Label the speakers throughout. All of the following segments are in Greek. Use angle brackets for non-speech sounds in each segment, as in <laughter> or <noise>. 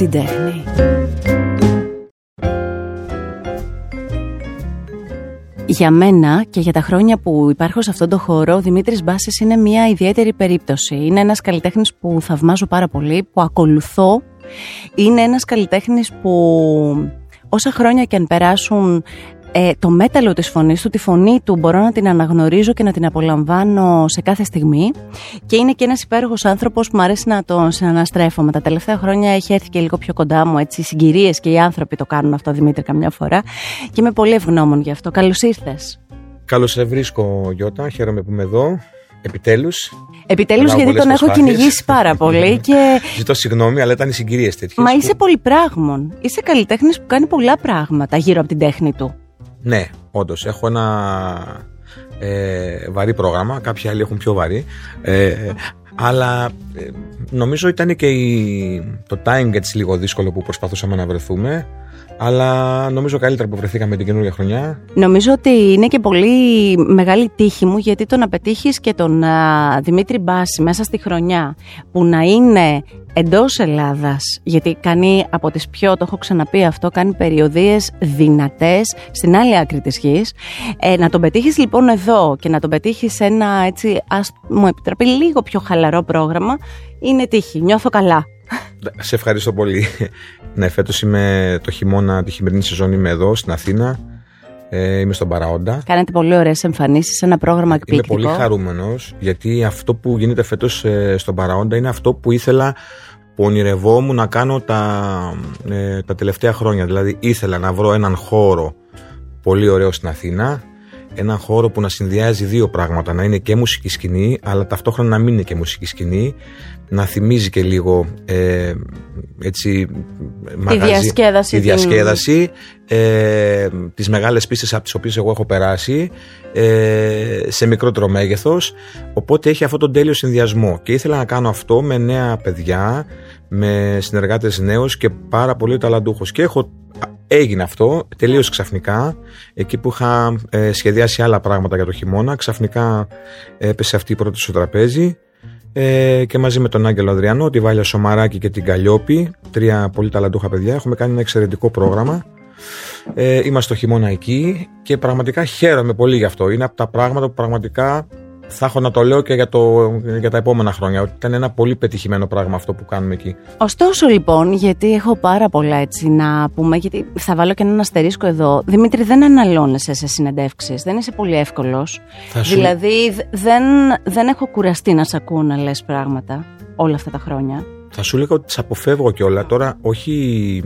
Speaker 1: την τέχνη. Για μένα και για τα χρόνια που υπάρχω σε αυτόν τον χώρο, ο Δημήτρης Μπάσης είναι μια ιδιαίτερη περίπτωση. Είναι ένας καλλιτέχνης που θαυμάζω πάρα πολύ, που ακολουθώ. Είναι ένας καλλιτέχνης που όσα χρόνια και αν περάσουν ε, το μέταλλο της φωνής του, τη φωνή του μπορώ να την αναγνωρίζω και να την απολαμβάνω σε κάθε στιγμή και είναι και ένας υπέροχος άνθρωπος που μου αρέσει να τον συναναστρέφω. Τα τελευταία χρόνια έχει έρθει και λίγο πιο κοντά μου, έτσι, οι συγκυρίες και οι άνθρωποι το κάνουν αυτό, Δημήτρη, καμιά φορά και είμαι πολύ ευγνώμων γι' αυτό. Καλώς ήρθες.
Speaker 2: Καλώς σε βρίσκω Γιώτα, χαίρομαι που είμαι εδώ. Επιτέλους.
Speaker 1: Επιτέλους, γιατί τον έχω κυνηγήσει πάρα πολύ. και... <laughs>
Speaker 2: Ζητώ συγγνώμη, αλλά ήταν οι συγκυρίες τέτοιες.
Speaker 1: Μα είσαι πολυπράγμων. Είσαι καλλιτέχνης που κάνει πολλά πράγματα γύρω από την τέχνη του.
Speaker 2: Ναι, όντως. Έχω ένα ε, βαρύ πρόγραμμα. Κάποιοι άλλοι έχουν πιο βαρύ. Ε, αλλά ε, νομίζω ήταν και η, το time έτσι λίγο δύσκολο που προσπαθούσαμε να βρεθούμε. Αλλά νομίζω καλύτερα που βρεθήκαμε την καινούργια χρονιά.
Speaker 1: Νομίζω ότι είναι και πολύ μεγάλη τύχη μου γιατί το να πετύχεις και τον Δημήτρη Μπάση μέσα στη χρονιά που να είναι εντός Ελλάδας, γιατί κάνει από τις πιο, το έχω ξαναπεί αυτό, κάνει περιοδίες δυνατές στην άλλη άκρη της γης. Ε, να τον πετύχεις λοιπόν εδώ και να τον πετύχεις σε ένα έτσι, ας μου επιτραπεί λίγο πιο χαλαρό πρόγραμμα, είναι τύχη. Νιώθω καλά.
Speaker 2: Σε ευχαριστώ πολύ. <laughs> Ναι, φέτος είμαι το χειμώνα, τη χειμερινή σεζόν είμαι εδώ στην Αθήνα. Ε, είμαι στον Παραόντα.
Speaker 1: Κάνετε πολύ ωραίες εμφανίσεις σε ένα πρόγραμμα εκπληκτικό.
Speaker 2: Είμαι πολύ χαρούμενος γιατί αυτό που γίνεται φέτος ε, στον Παραόντα είναι αυτό που ήθελα που ονειρευόμουν να κάνω τα, ε, τα τελευταία χρόνια. Δηλαδή ήθελα να βρω έναν χώρο πολύ ωραίο στην Αθήνα, έναν χώρο που να συνδυάζει δύο πράγματα, να είναι και μουσική σκηνή, αλλά ταυτόχρονα να μην είναι και μουσική σκηνή, να θυμίζει και λίγο ε, έτσι
Speaker 1: μαγαζί, τη διασκέδαση,
Speaker 2: τη διασκέδαση ε, τις μεγάλες πίστες από τις οποίες εγώ έχω περάσει ε, σε μικρότερο μέγεθος. Οπότε έχει αυτό τον τέλειο συνδυασμό. Και ήθελα να κάνω αυτό με νέα παιδιά με συνεργάτες νέους και πάρα πολύ ταλαντούχος και έχω Έγινε αυτό τελείως ξαφνικά εκεί που είχα ε, σχεδιάσει άλλα πράγματα για το χειμώνα ξαφνικά έπεσε αυτή η πρώτη στο τραπέζι ε, και μαζί με τον Άγγελο Αδριανό, τη Βάλια Σομαράκη και την Καλλιόπη, τρία πολύ ταλαντούχα παιδιά, έχουμε κάνει ένα εξαιρετικό πρόγραμμα. Ε, είμαστε το χειμώνα εκεί και πραγματικά χαίρομαι πολύ γι' αυτό. Είναι από τα πράγματα που πραγματικά θα έχω να το λέω και για, το, για τα επόμενα χρόνια. Ότι ήταν ένα πολύ πετυχημένο πράγμα αυτό που κάνουμε εκεί.
Speaker 1: Ωστόσο, λοιπόν, γιατί έχω πάρα πολλά έτσι να πούμε, γιατί θα βάλω και έναν αστερίσκο εδώ. Δημήτρη, δεν αναλώνεσαι σε συνεντεύξεις. Δεν είσαι πολύ εύκολος. Σου... Δηλαδή, δεν, δεν έχω κουραστεί να σε ακούω να λες πράγματα όλα αυτά τα χρόνια.
Speaker 2: Θα σου λέγα ότι τι αποφεύγω κιόλα. Τώρα, όχι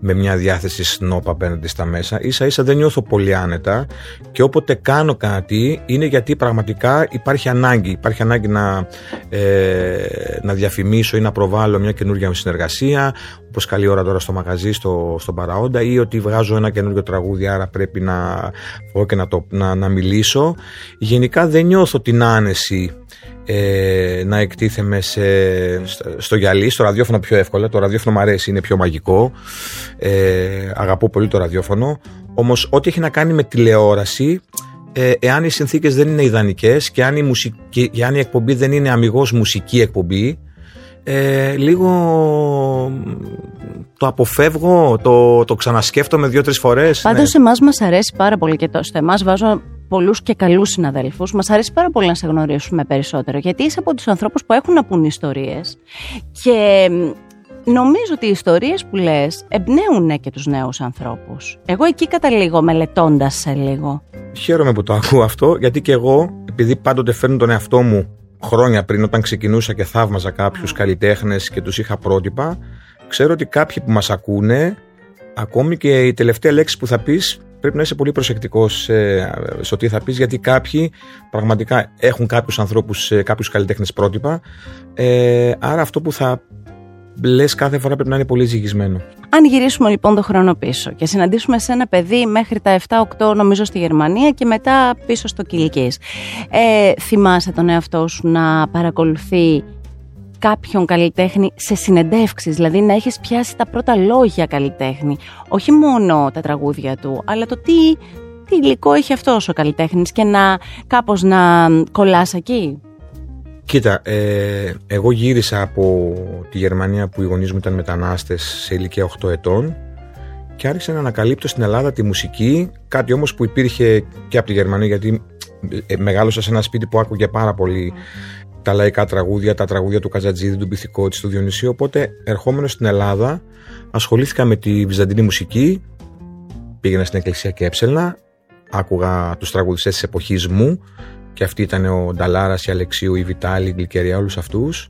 Speaker 2: με μια διάθεση σνόπ απέναντι στα μέσα. Ίσα ίσα δεν νιώθω πολύ άνετα και όποτε κάνω κάτι είναι γιατί πραγματικά υπάρχει ανάγκη. Υπάρχει ανάγκη να, ε, να διαφημίσω ή να προβάλλω μια καινούργια συνεργασία, όπως καλή ώρα τώρα στο μαγαζί, στο, στον Παραόντα, ή ότι βγάζω ένα καινούργιο τραγούδι, άρα πρέπει να βγω και να, το, να, να μιλήσω. Γενικά δεν νιώθω την άνεση ε, να εκτίθεμαι σε, στο γυαλί, στο ραδιόφωνο πιο εύκολα. Το ραδιόφωνο μου αρέσει, είναι πιο μαγικό. Ε, αγαπώ πολύ το ραδιόφωνο. Όμως ό,τι έχει να κάνει με τηλεόραση, ε, εάν οι συνθήκες δεν είναι ιδανικές και αν η, μουσική, και αν η εκπομπή δεν είναι αμυγός μουσική εκπομπή, ε, λίγο το αποφεύγω, το, το ξανασκέφτομαι δύο-τρεις φορές.
Speaker 1: Πάντως ναι. εμάς μας αρέσει πάρα πολύ και το, στο εμάς βάζω πολλούς και καλούς συναδέλφους. Μας αρέσει πάρα πολύ να σε γνωρίσουμε περισσότερο γιατί είσαι από τους ανθρώπους που έχουν να πούν ιστορίες και νομίζω ότι οι ιστορίες που λες εμπνέουν και τους νέους ανθρώπους. Εγώ εκεί καταλήγω μελετώντας σε λίγο.
Speaker 2: Χαίρομαι που το ακούω αυτό γιατί και εγώ επειδή πάντοτε φέρνω τον εαυτό μου χρόνια πριν όταν ξεκινούσα και θαύμαζα κάποιους καλλιτέχνες και τους είχα πρότυπα ξέρω ότι κάποιοι που μας ακούνε ακόμη και η τελευταία λέξη που θα πεις πρέπει να είσαι πολύ προσεκτικός σε, σε τι θα πεις, γιατί κάποιοι πραγματικά έχουν κάποιους ανθρώπους, κάποιους καλλιτέχνες πρότυπα. Ε, άρα αυτό που θα λες κάθε φορά πρέπει να είναι πολύ ζυγισμένο.
Speaker 1: Αν γυρίσουμε λοιπόν το χρόνο πίσω και συναντήσουμε σε ένα παιδί μέχρι τα 7-8 νομίζω στη Γερμανία και μετά πίσω στο Κιλικής. Ε, θυμάσαι τον εαυτό σου να παρακολουθεί κάποιον καλλιτέχνη σε συνεντεύξεις, δηλαδή να έχεις πιάσει τα πρώτα λόγια καλλιτέχνη, όχι μόνο τα τραγούδια του, αλλά το τι, τι υλικό έχει αυτός ο καλλιτέχνης και να κάπως να κολλάς εκεί.
Speaker 2: Κοίτα, ε, εγώ γύρισα από τη Γερμανία που οι γονείς μου ήταν μετανάστες σε ηλικία 8 ετών και άρχισα να ανακαλύπτω στην Ελλάδα τη μουσική, κάτι όμως που υπήρχε και από τη Γερμανία γιατί ε, μεγάλωσα σε ένα σπίτι που άκουγε πάρα πολύ τα λαϊκά τραγούδια, τα τραγούδια του Καζατζίδη, του Μπιθικότη, του Διονυσίου. Οπότε, ερχόμενος στην Ελλάδα, ασχολήθηκα με τη βυζαντινή μουσική. Πήγαινα στην εκκλησία και έψελνα. Άκουγα τους τραγουδιστές της εποχής μου. Και αυτοί ήταν ο Νταλάρας, η Αλεξίου, η Βιτάλη, η Γκλικερία, όλους αυτούς.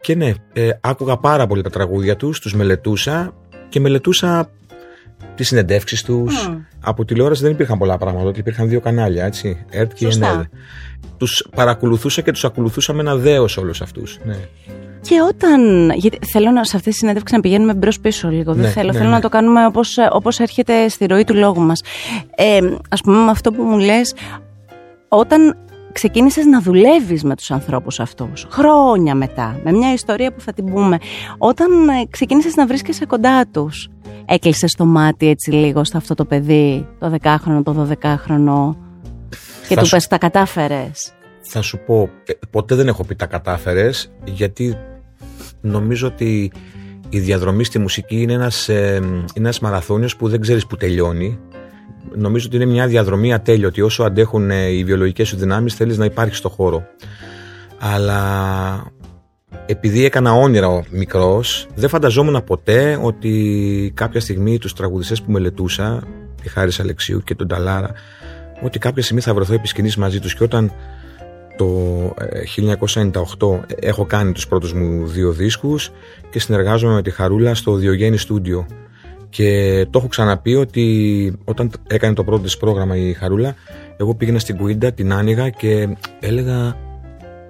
Speaker 2: Και ναι, ε, άκουγα πάρα πολύ τα τραγούδια τους, τους μελετούσα και μελετούσα τις συνεντεύξεις τους. Από τηλεόραση δεν υπήρχαν πολλά πράγματα, ότι υπήρχαν δύο κανάλια, έτσι. ΕΡΤ και ΕΝΕΔ. Τους παρακολουθούσα και τους ακολουθούσα με ένα δέος όλους αυτούς. Ναι.
Speaker 1: Και όταν. Γιατί θέλω να, σε αυτή τη συνέντευξη να πηγαίνουμε μπρος πίσω λίγο. δεν
Speaker 2: Ναι,
Speaker 1: θέλω.
Speaker 2: ναι,
Speaker 1: θέλω
Speaker 2: ναι.
Speaker 1: να το κάνουμε όπως όπως έρχεται στη ροή του λόγου μας. Ε, Α πούμε, με αυτό που μου λες, όταν ξεκίνησες να δουλεύεις με τους ανθρώπους αυτούς, χρόνια μετά, με μια ιστορία που θα την πούμε, όταν ε, ξεκίνησες να βρίσκεσαι κοντά τους, έκλεισες το μάτι έτσι λίγο στο αυτό το παιδί, το 10χρονο, το 12χρονο και
Speaker 2: Θα
Speaker 1: του
Speaker 2: σου-
Speaker 1: πες τα κατάφερες.
Speaker 2: Θα σου πω, ε, ποτέ δεν έχω πει τα κατάφερες, γιατί νομίζω ότι η διαδρομή στη μουσική είναι ένας, ε, είναι ένας μαραθώνιος που δεν ξέρεις που τελειώνει. Νομίζω ότι είναι μια διαδρομή ατέλειωτη. Όσο αντέχουν ε, οι βιολογικές σου δυνάμεις θέλεις να υπάρχεις στο χώρο. Αλλά επειδή έκανα όνειρα μικρός, δεν φανταζόμουν ποτέ ότι κάποια στιγμή τους τραγουδιστές που μελετούσα, τη Χάρης Αλεξίου και τον Ταλάρα, ότι κάποια στιγμή θα βρεθώ επί σκηνής μαζί τους. Και όταν το ε, 1998 έχω κάνει τους πρώτους μου δύο δίσκους και συνεργάζομαι με τη Χαρούλα στο Διογέννη Στούντιο. Και το έχω ξαναπεί ότι όταν έκανε το πρώτο της πρόγραμμα η Χαρούλα εγώ πήγαινα στην Κουίντα, την άνοιγα και έλεγα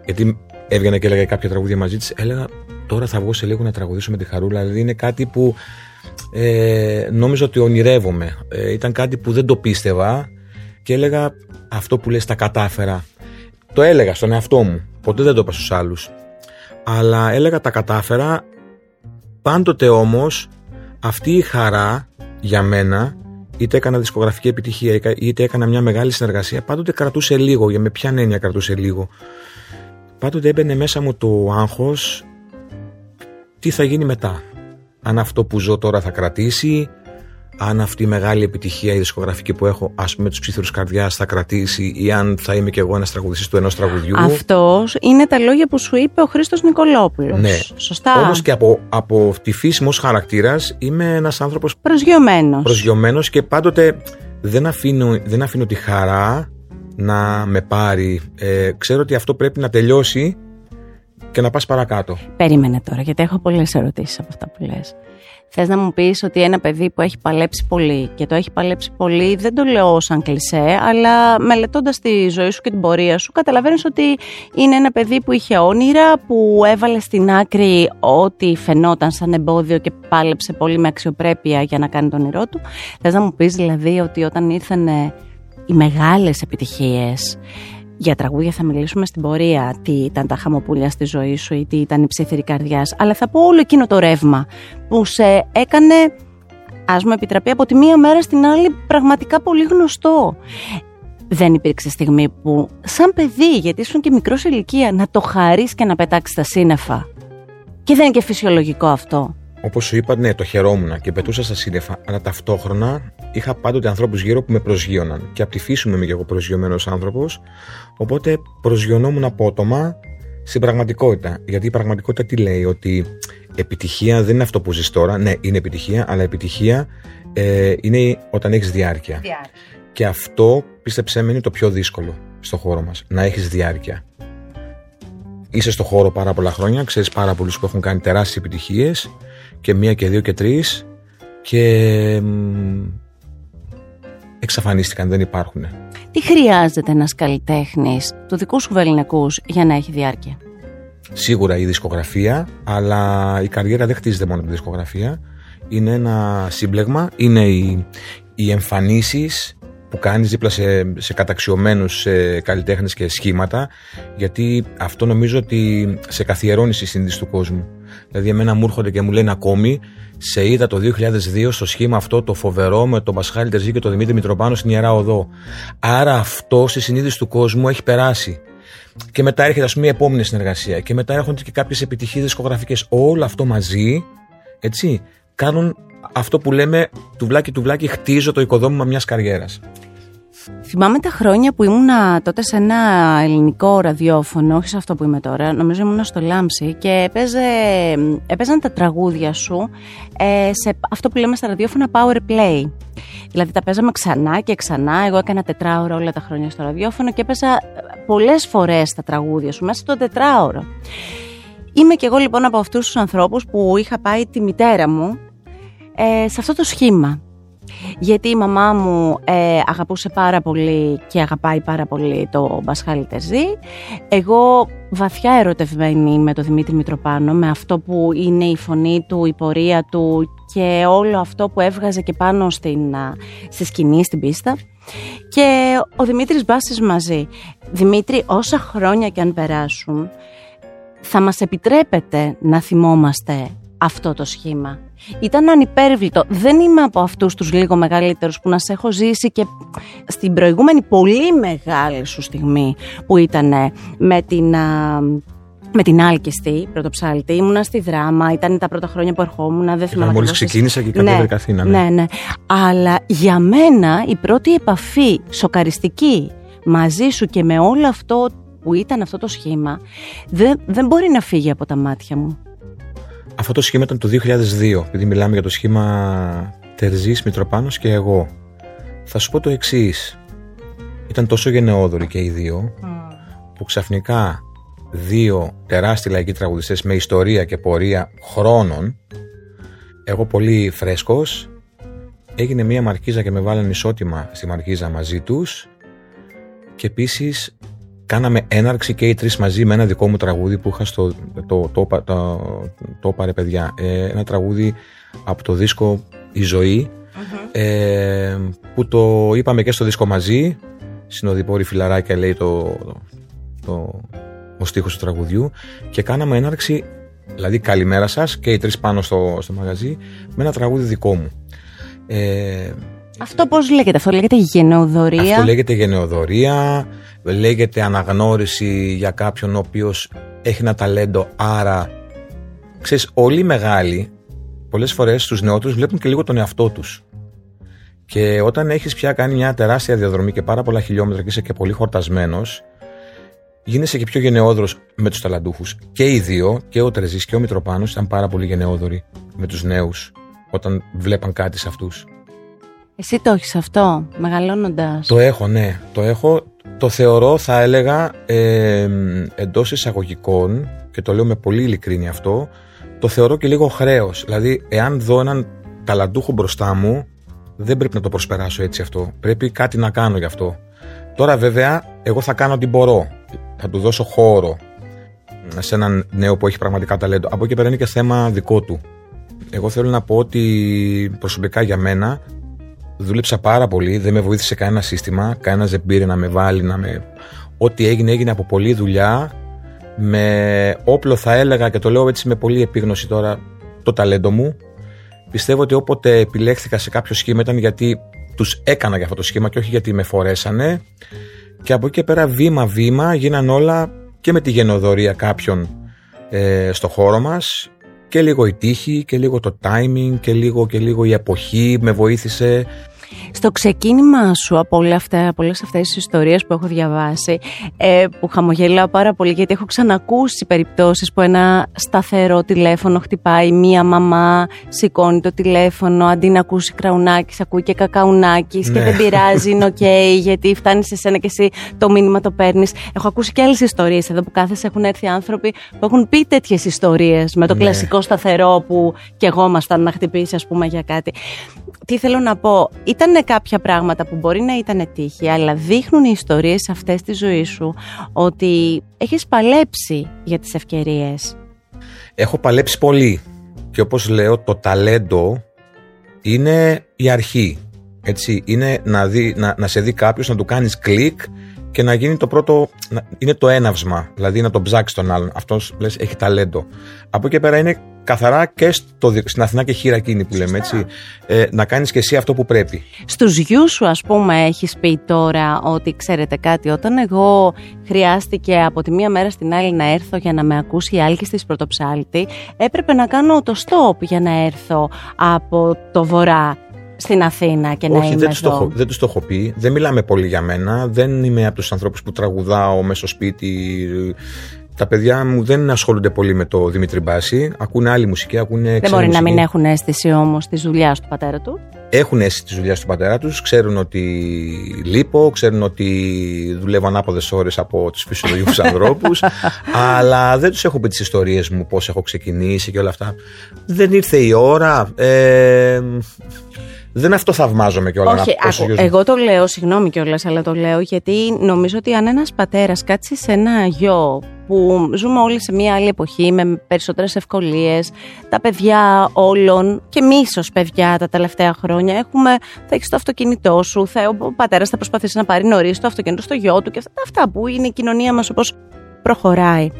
Speaker 2: γιατί έβγαινα και έλεγα κάποια τραγούδια μαζί της έλεγα τώρα θα βγω σε λίγο να τραγουδήσω με τη Χαρούλα δηλαδή είναι κάτι που ε, νόμιζα ότι ονειρεύομαι ε, ήταν κάτι που δεν το πίστευα και έλεγα αυτό που λες τα κατάφερα το έλεγα στον εαυτό μου. Ποτέ δεν το είπα στους άλλους. Αλλά έλεγα τα κατάφερα. Πάντοτε όμως αυτή η χαρά για μένα είτε έκανα δισκογραφική επιτυχία είτε έκανα μια μεγάλη συνεργασία πάντοτε κρατούσε λίγο. Για με ποια έννοια κρατούσε λίγο. Πάντοτε έμπαινε μέσα μου το άγχος τι θα γίνει μετά. Αν αυτό που ζω τώρα θα κρατήσει αν αυτή η μεγάλη επιτυχία η δισκογραφική που έχω, ας πούμε, τους ψήθυρους καρδιάς θα κρατήσει, ή αν θα είμαι κι εγώ ένας τραγουδιστής του ενός τραγουδιού.
Speaker 1: Αυτός είναι τα λόγια που σου είπε ο Χρήστος Νικολόπουλος.
Speaker 2: Ναι.
Speaker 1: Σωστά.
Speaker 2: Όμως και από, από τη φύση μου ως χαρακτήρας είμαι ένας άνθρωπος
Speaker 1: Προσγειωμένος.
Speaker 2: προσγειωμένος και πάντοτε δεν αφήνω, δεν αφήνω τη χαρά να με πάρει. Ε, ξέρω ότι αυτό πρέπει να τελειώσει και να πας παρακάτω.
Speaker 1: Περίμενε τώρα, γιατί έχω πολλές ερωτήσεις από αυτά που λες. Θες να μου πεις ότι ένα παιδί που έχει παλέψει πολύ και το έχει παλέψει πολύ, δεν το λέω σαν κλισέ, αλλά μελετώντας τη ζωή σου και την πορεία σου, καταλαβαίνεις ότι είναι ένα παιδί που είχε όνειρα, που έβαλε στην άκρη ό,τι φαινόταν σαν εμπόδιο και πάλεψε πολύ με αξιοπρέπεια για να κάνει τον όνειρό του. Θες να μου πεις δηλαδή ότι όταν ήρθαν ε, οι μεγάλες επιτυχίες, για τραγούδια θα μιλήσουμε στην πορεία, τι ήταν τα χαμοπούλια στη ζωή σου ή τι ήταν η ψήθυρη καρδιάς. Αλλά θα πω όλο εκείνο το ρεύμα που σε έκανε, ας μου επιτραπεί, από τη μία μέρα στην άλλη πραγματικά πολύ γνωστό. Δεν υπήρξε στιγμή που, σαν παιδί, γιατί ήσουν και μικρός σε ηλικία, να το χαρείς και να πετάξεις τα σύννεφα. Και δεν είναι και φυσιολογικό αυτό.
Speaker 2: Όπως σου είπα, ναι, το χαιρόμουν και πετούσα στα σύννεφα, αλλά ταυτόχρονα είχα πάντοτε ανθρώπους γύρω που με προσγείωναν. Και από τη φύση μου είμαι και εγώ προσγειωμένος άνθρωπος, οπότε προσγειωνόμουν απότομα στην πραγματικότητα. Γιατί η πραγματικότητα τι λέει, ότι επιτυχία δεν είναι αυτό που ζεις τώρα. Ναι, είναι επιτυχία, αλλά επιτυχία ε, είναι όταν έχεις διάρκεια. Και αυτό, πίστεψέ με, είναι το πιο δύσκολο στο χώρο μας. Να έχεις διάρκεια. Είσαι στο χώρο πάρα πολλά χρόνια, ξέρεις πάρα πολλούς που έχουν κάνει τεράστιες επιτυχίες και μία και δύο και τρεις και μ, εξαφανίστηκαν, δεν υπάρχουν.
Speaker 1: Τι χρειάζεται ένας καλλιτέχνης του δικού σου βεληνικούς για να έχει διάρκεια;
Speaker 2: Σίγουρα η δισκογραφία, αλλά η καριέρα δεν χτίζεται μόνο από τη δισκογραφία. Είναι ένα σύμπλεγμα, είναι οι, οι εμφανίσεις που κάνεις δίπλα σε, σε καταξιωμένους ε, καλλιτέχνες και σχήματα γιατί αυτό νομίζω ότι σε καθιερώνει στη συνείδηση του κόσμου. Δηλαδή εμένα μου έρχονται και μου λένε ακόμη σε είδα το 2002 στο σχήμα αυτό το φοβερό με τον Πασχάλη Τερζή και τον Δημήτρη Μητροπάνο στην Ιερά Οδό. Άρα αυτό στη συνείδηση του κόσμου έχει περάσει. Και μετά έρχεται, ας πούμε, η επόμενη συνεργασία. Και μετά έρχονται και κάποιες επιτυχίες δισκογραφικές. Όλο αυτό μαζί, έτσι, κάνουν αυτό που λέμε τουβλάκι τουβλάκι χτίζω το οικοδόμημα μιας καριέρας.
Speaker 1: Θυμάμαι τα χρόνια που ήμουνα τότε σε ένα ελληνικό ραδιόφωνο, όχι σε αυτό που είμαι τώρα, νομίζω ήμουνα στο Λάμψη και έπαιζε, έπαιζαν τα τραγούδια σου ε, σε αυτό που λέμε στα ραδιόφωνα power play. Δηλαδή τα παίζαμε ξανά και ξανά. Εγώ έκανα τετράωρο όλα τα χρόνια στο ραδιόφωνο και έπαιζα πολλές φορές τα τραγούδια σου μέσα στο τετράωρο. Είμαι κι εγώ λοιπόν από αυτούς τους ανθρώπους που είχα πάει τη μητέρα μου ε, σε αυτό το σχήμα. Γιατί η μαμά μου ε, αγαπούσε πάρα πολύ και αγαπάει πάρα πολύ το Μπασχάλη Τερζή. Εγώ βαθιά ερωτευμένη με το Δημήτρη Μητροπάνο, με αυτό που είναι η φωνή του, η πορεία του και όλο αυτό που έβγαζε και πάνω στην, στη σκηνή, στην πίστα. Και ο Δημήτρης Μπάσης μαζί. Δημήτρη, όσα χρόνια και αν περάσουν, θα μας επιτρέπετε να θυμόμαστε αυτό το σχήμα; Ήταν ανυπέρβλητο. Δεν είμαι από αυτούς τους λίγο μεγαλύτερους που να σε έχω ζήσει και στην προηγούμενη πολύ μεγάλη σου στιγμή που ήταν με την... Με την Άλκηστη, πρωτοψάλτη, ήμουνα στη δράμα, ήταν τα πρώτα χρόνια που ερχόμουν. Δεν θυμάμαι.
Speaker 2: Μόλις ξεκίνησα και κατέβηκα ναι, Καθήνα.
Speaker 1: Ναι. ναι, ναι. Αλλά για μένα η πρώτη επαφή σοκαριστική μαζί σου και με όλο αυτό που ήταν αυτό το σχήμα δεν, δεν μπορεί να φύγει από τα μάτια μου.
Speaker 2: Αυτό το σχήμα ήταν το 2002, επειδή μιλάμε για το σχήμα Τερζής, Μητροπάνος και εγώ. Θα σου πω το εξής. Ήταν τόσο γενναιόδοροι και οι δύο, που ξαφνικά δύο τεράστιοι λαϊκοί τραγουδιστές με ιστορία και πορεία χρόνων, εγώ πολύ φρέσκος, έγινε μια μαρκίζα και με βάλανε ισότιμα στη μαρκίζα μαζί τους και επίσης κάναμε έναρξη και οι τρεις μαζί με ένα δικό μου τραγούδι που είχα στο το, το, το, το, το παιδιά. Ε, ένα τραγούδι από το δίσκο «Η ζωη ε, που το είπαμε και στο δίσκο μαζί. Συνοδοιπόρη φιλαράκια λέει το, το, ο στίχος του τραγουδιού. Και κάναμε έναρξη δηλαδή καλημέρα σας και οι τρεις πάνω στο, στο μαγαζί με ένα τραγούδι δικό μου.
Speaker 1: Ε, αυτό πώς λέγεται, αυτό λέγεται γενεοδορία.
Speaker 2: Αυτό λέγεται γενεοδορία λέγεται αναγνώριση για κάποιον ο οποίος έχει ένα ταλέντο άρα ξέρεις όλοι οι μεγάλοι πολλές φορές τους νεότερους βλέπουν και λίγο τον εαυτό τους. Και όταν έχεις πια κάνει μια τεράστια διαδρομή και πάρα πολλά χιλιόμετρα και είσαι και πολύ χορτασμένος γίνεσαι και πιο γενναιόδωρος με τους ταλαντούχους. Και οι δύο και ο Τρεζής και ο Μητροπάνος ήταν πάρα πολύ γενναιόδωροι με τους νέους όταν βλέπαν κάτι σε αυτούς
Speaker 1: εσύ το έχεις αυτό, μεγαλώνοντας.
Speaker 2: Το έχω, ναι. Το έχω. Το θεωρώ, θα έλεγα, ε, εντός εισαγωγικών, και το λέω με πολύ ειλικρίνη αυτό, το θεωρώ και λίγο χρέος. Δηλαδή, εάν δω έναν ταλαντούχο μπροστά μου, δεν πρέπει να το προσπεράσω έτσι αυτό. Πρέπει κάτι να κάνω γι' αυτό. Τώρα βέβαια, εγώ θα κάνω ό,τι μπορώ. Θα του δώσω χώρο σε έναν νέο που έχει πραγματικά ταλέντο. Από εκεί πέρα είναι και θέμα δικό του. Εγώ θέλω να πω ότι προσωπικά για μένα Δούλεψα πάρα πολύ, δεν με βοήθησε κανένα σύστημα, κανένας δεν πήρε να με βάλει, να με... Ό,τι έγινε έγινε από πολλή δουλειά, με όπλο θα έλεγα και το λέω έτσι με πολύ επίγνωση τώρα το ταλέντο μου. Πιστεύω ότι όποτε επιλέχθηκα σε κάποιο σχήμα ήταν γιατί τους έκανα για αυτό το σχήμα και όχι γιατί με φορέσανε. Και από εκεί και πέρα βήμα βήμα γίναν όλα και με τη γενναιοδωρία κάποιων ε, στο χώρο μας και λίγο η τύχη και λίγο το timing και λίγο και λίγο η εποχή με βοήθησε
Speaker 1: στο ξεκίνημα σου από όλα αυτά, από όλες αυτές τις ιστορίες που έχω διαβάσει, ε, που χαμογελάω πάρα πολύ γιατί έχω ξανακούσει περιπτώσεις που ένα σταθερό τηλέφωνο χτυπάει, μία μαμά σηκώνει το τηλέφωνο, αντί να ακούσει Κραουνάκη, ακούει και κακαουνάκι και ναι. δεν πειράζει, είναι οκ, <laughs> γιατί φτάνει σε σένα και εσύ το μήνυμα το παίρνεις. Έχω ακούσει και άλλες ιστορίες εδώ που κάθεσαι έχουν έρθει άνθρωποι που έχουν πει τέτοιες ιστορίες με το ναι. κλασικό σταθερό που κι εγώ ήμασταν να χτυπήσει, ας πούμε, για κάτι. Τι θέλω να πω, ήταν κάποια πράγματα που μπορεί να ήταν τύχη, αλλά δείχνουν οι ιστορίες αυτές της ζωής σου ότι έχεις παλέψει για τις ευκαιρίες.
Speaker 2: Έχω παλέψει πολύ και όπως λέω το ταλέντο είναι η αρχή. Έτσι, είναι να, δει, να, να σε δει κάποιος, να του κάνεις κλικ και να γίνει το πρώτο, είναι το έναυσμα, δηλαδή να τον ψάξεις τον άλλον. Αυτός λες έχει ταλέντο. Από εκεί πέρα είναι καθαρά και στο, στην Αθηνά και χειρακίνη που λέμε έτσι. Ε, να κάνεις και εσύ αυτό που πρέπει.
Speaker 1: Στους γιους σου, ας πούμε, έχεις πει τώρα ότι ξέρετε κάτι, όταν εγώ χρειάστηκε από τη μία μέρα στην άλλη να έρθω για να με ακούσει η άλκη τη πρωτοψάλτη, έπρεπε να κάνω το stop για να έρθω από το βορρά στην Αθήνα και να
Speaker 2: Όχι,
Speaker 1: είμαι
Speaker 2: δεν τους, το
Speaker 1: εδώ.
Speaker 2: έχω, δεν τους το έχω πει. Δεν μιλάμε πολύ για μένα. Δεν είμαι από τους ανθρώπους που τραγουδάω μέσα στο σπίτι. Τα παιδιά μου δεν ασχολούνται πολύ με το Δημήτρη Μπάση. Ακούνε άλλη μουσική, ακούνε
Speaker 1: Δεν
Speaker 2: ξένη
Speaker 1: μπορεί να
Speaker 2: μουσική.
Speaker 1: μην έχουν αίσθηση όμως της δουλειάς του πατέρα του.
Speaker 2: Έχουν αίσθηση της δουλειάς του πατέρα τους, ξέρουν ότι λείπω, ξέρουν ότι δουλεύω ανάποδες ώρες από τους φυσιολογικούς <laughs> ανθρώπους, αλλά δεν τους έχω πει τις ιστορίες μου, πώς έχω ξεκινήσει και όλα αυτά. Δεν ήρθε η ώρα. Ε, δεν αυτό θαυμάζομαι κιόλας.
Speaker 1: Όχι, άκου, εγώ το λέω, συγγνώμη κιόλας, αλλά το λέω γιατί νομίζω ότι αν ένας πατέρας κάτσει σε ένα γιο που ζούμε όλοι σε μια άλλη εποχή με περισσότερες ευκολίες, τα παιδιά όλων και εμείς ως παιδιά τα τελευταία χρόνια έχουμε, θα έχεις το αυτοκίνητό σου, θα, ο πατέρας θα προσπαθήσει να πάρει νωρίς το αυτοκίνητο στο γιο του και αυτά, αυτά που είναι η κοινωνία μας όπως προχωράει.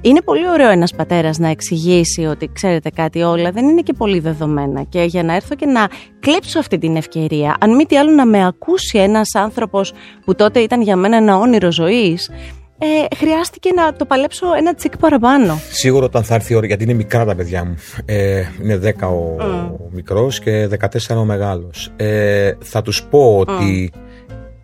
Speaker 1: Είναι πολύ ωραίο ένας πατέρας να εξηγήσει ότι ξέρετε κάτι όλα δεν είναι και πολύ δεδομένα και για να έρθω και να κλέψω αυτή την ευκαιρία, αν μη τι άλλο να με ακούσει ένας άνθρωπος που τότε ήταν για μένα ένα όνειρο ζωής, ε, χρειάστηκε να το παλέψω ένα τσικ παραπάνω.
Speaker 2: Σίγουρα όταν θα έρθει η ώρα, γιατί είναι μικρά τα παιδιά μου. Ε, είναι 10 ο mm. μικρός και 14 ο μεγάλος. Ε, θα τους πω ότι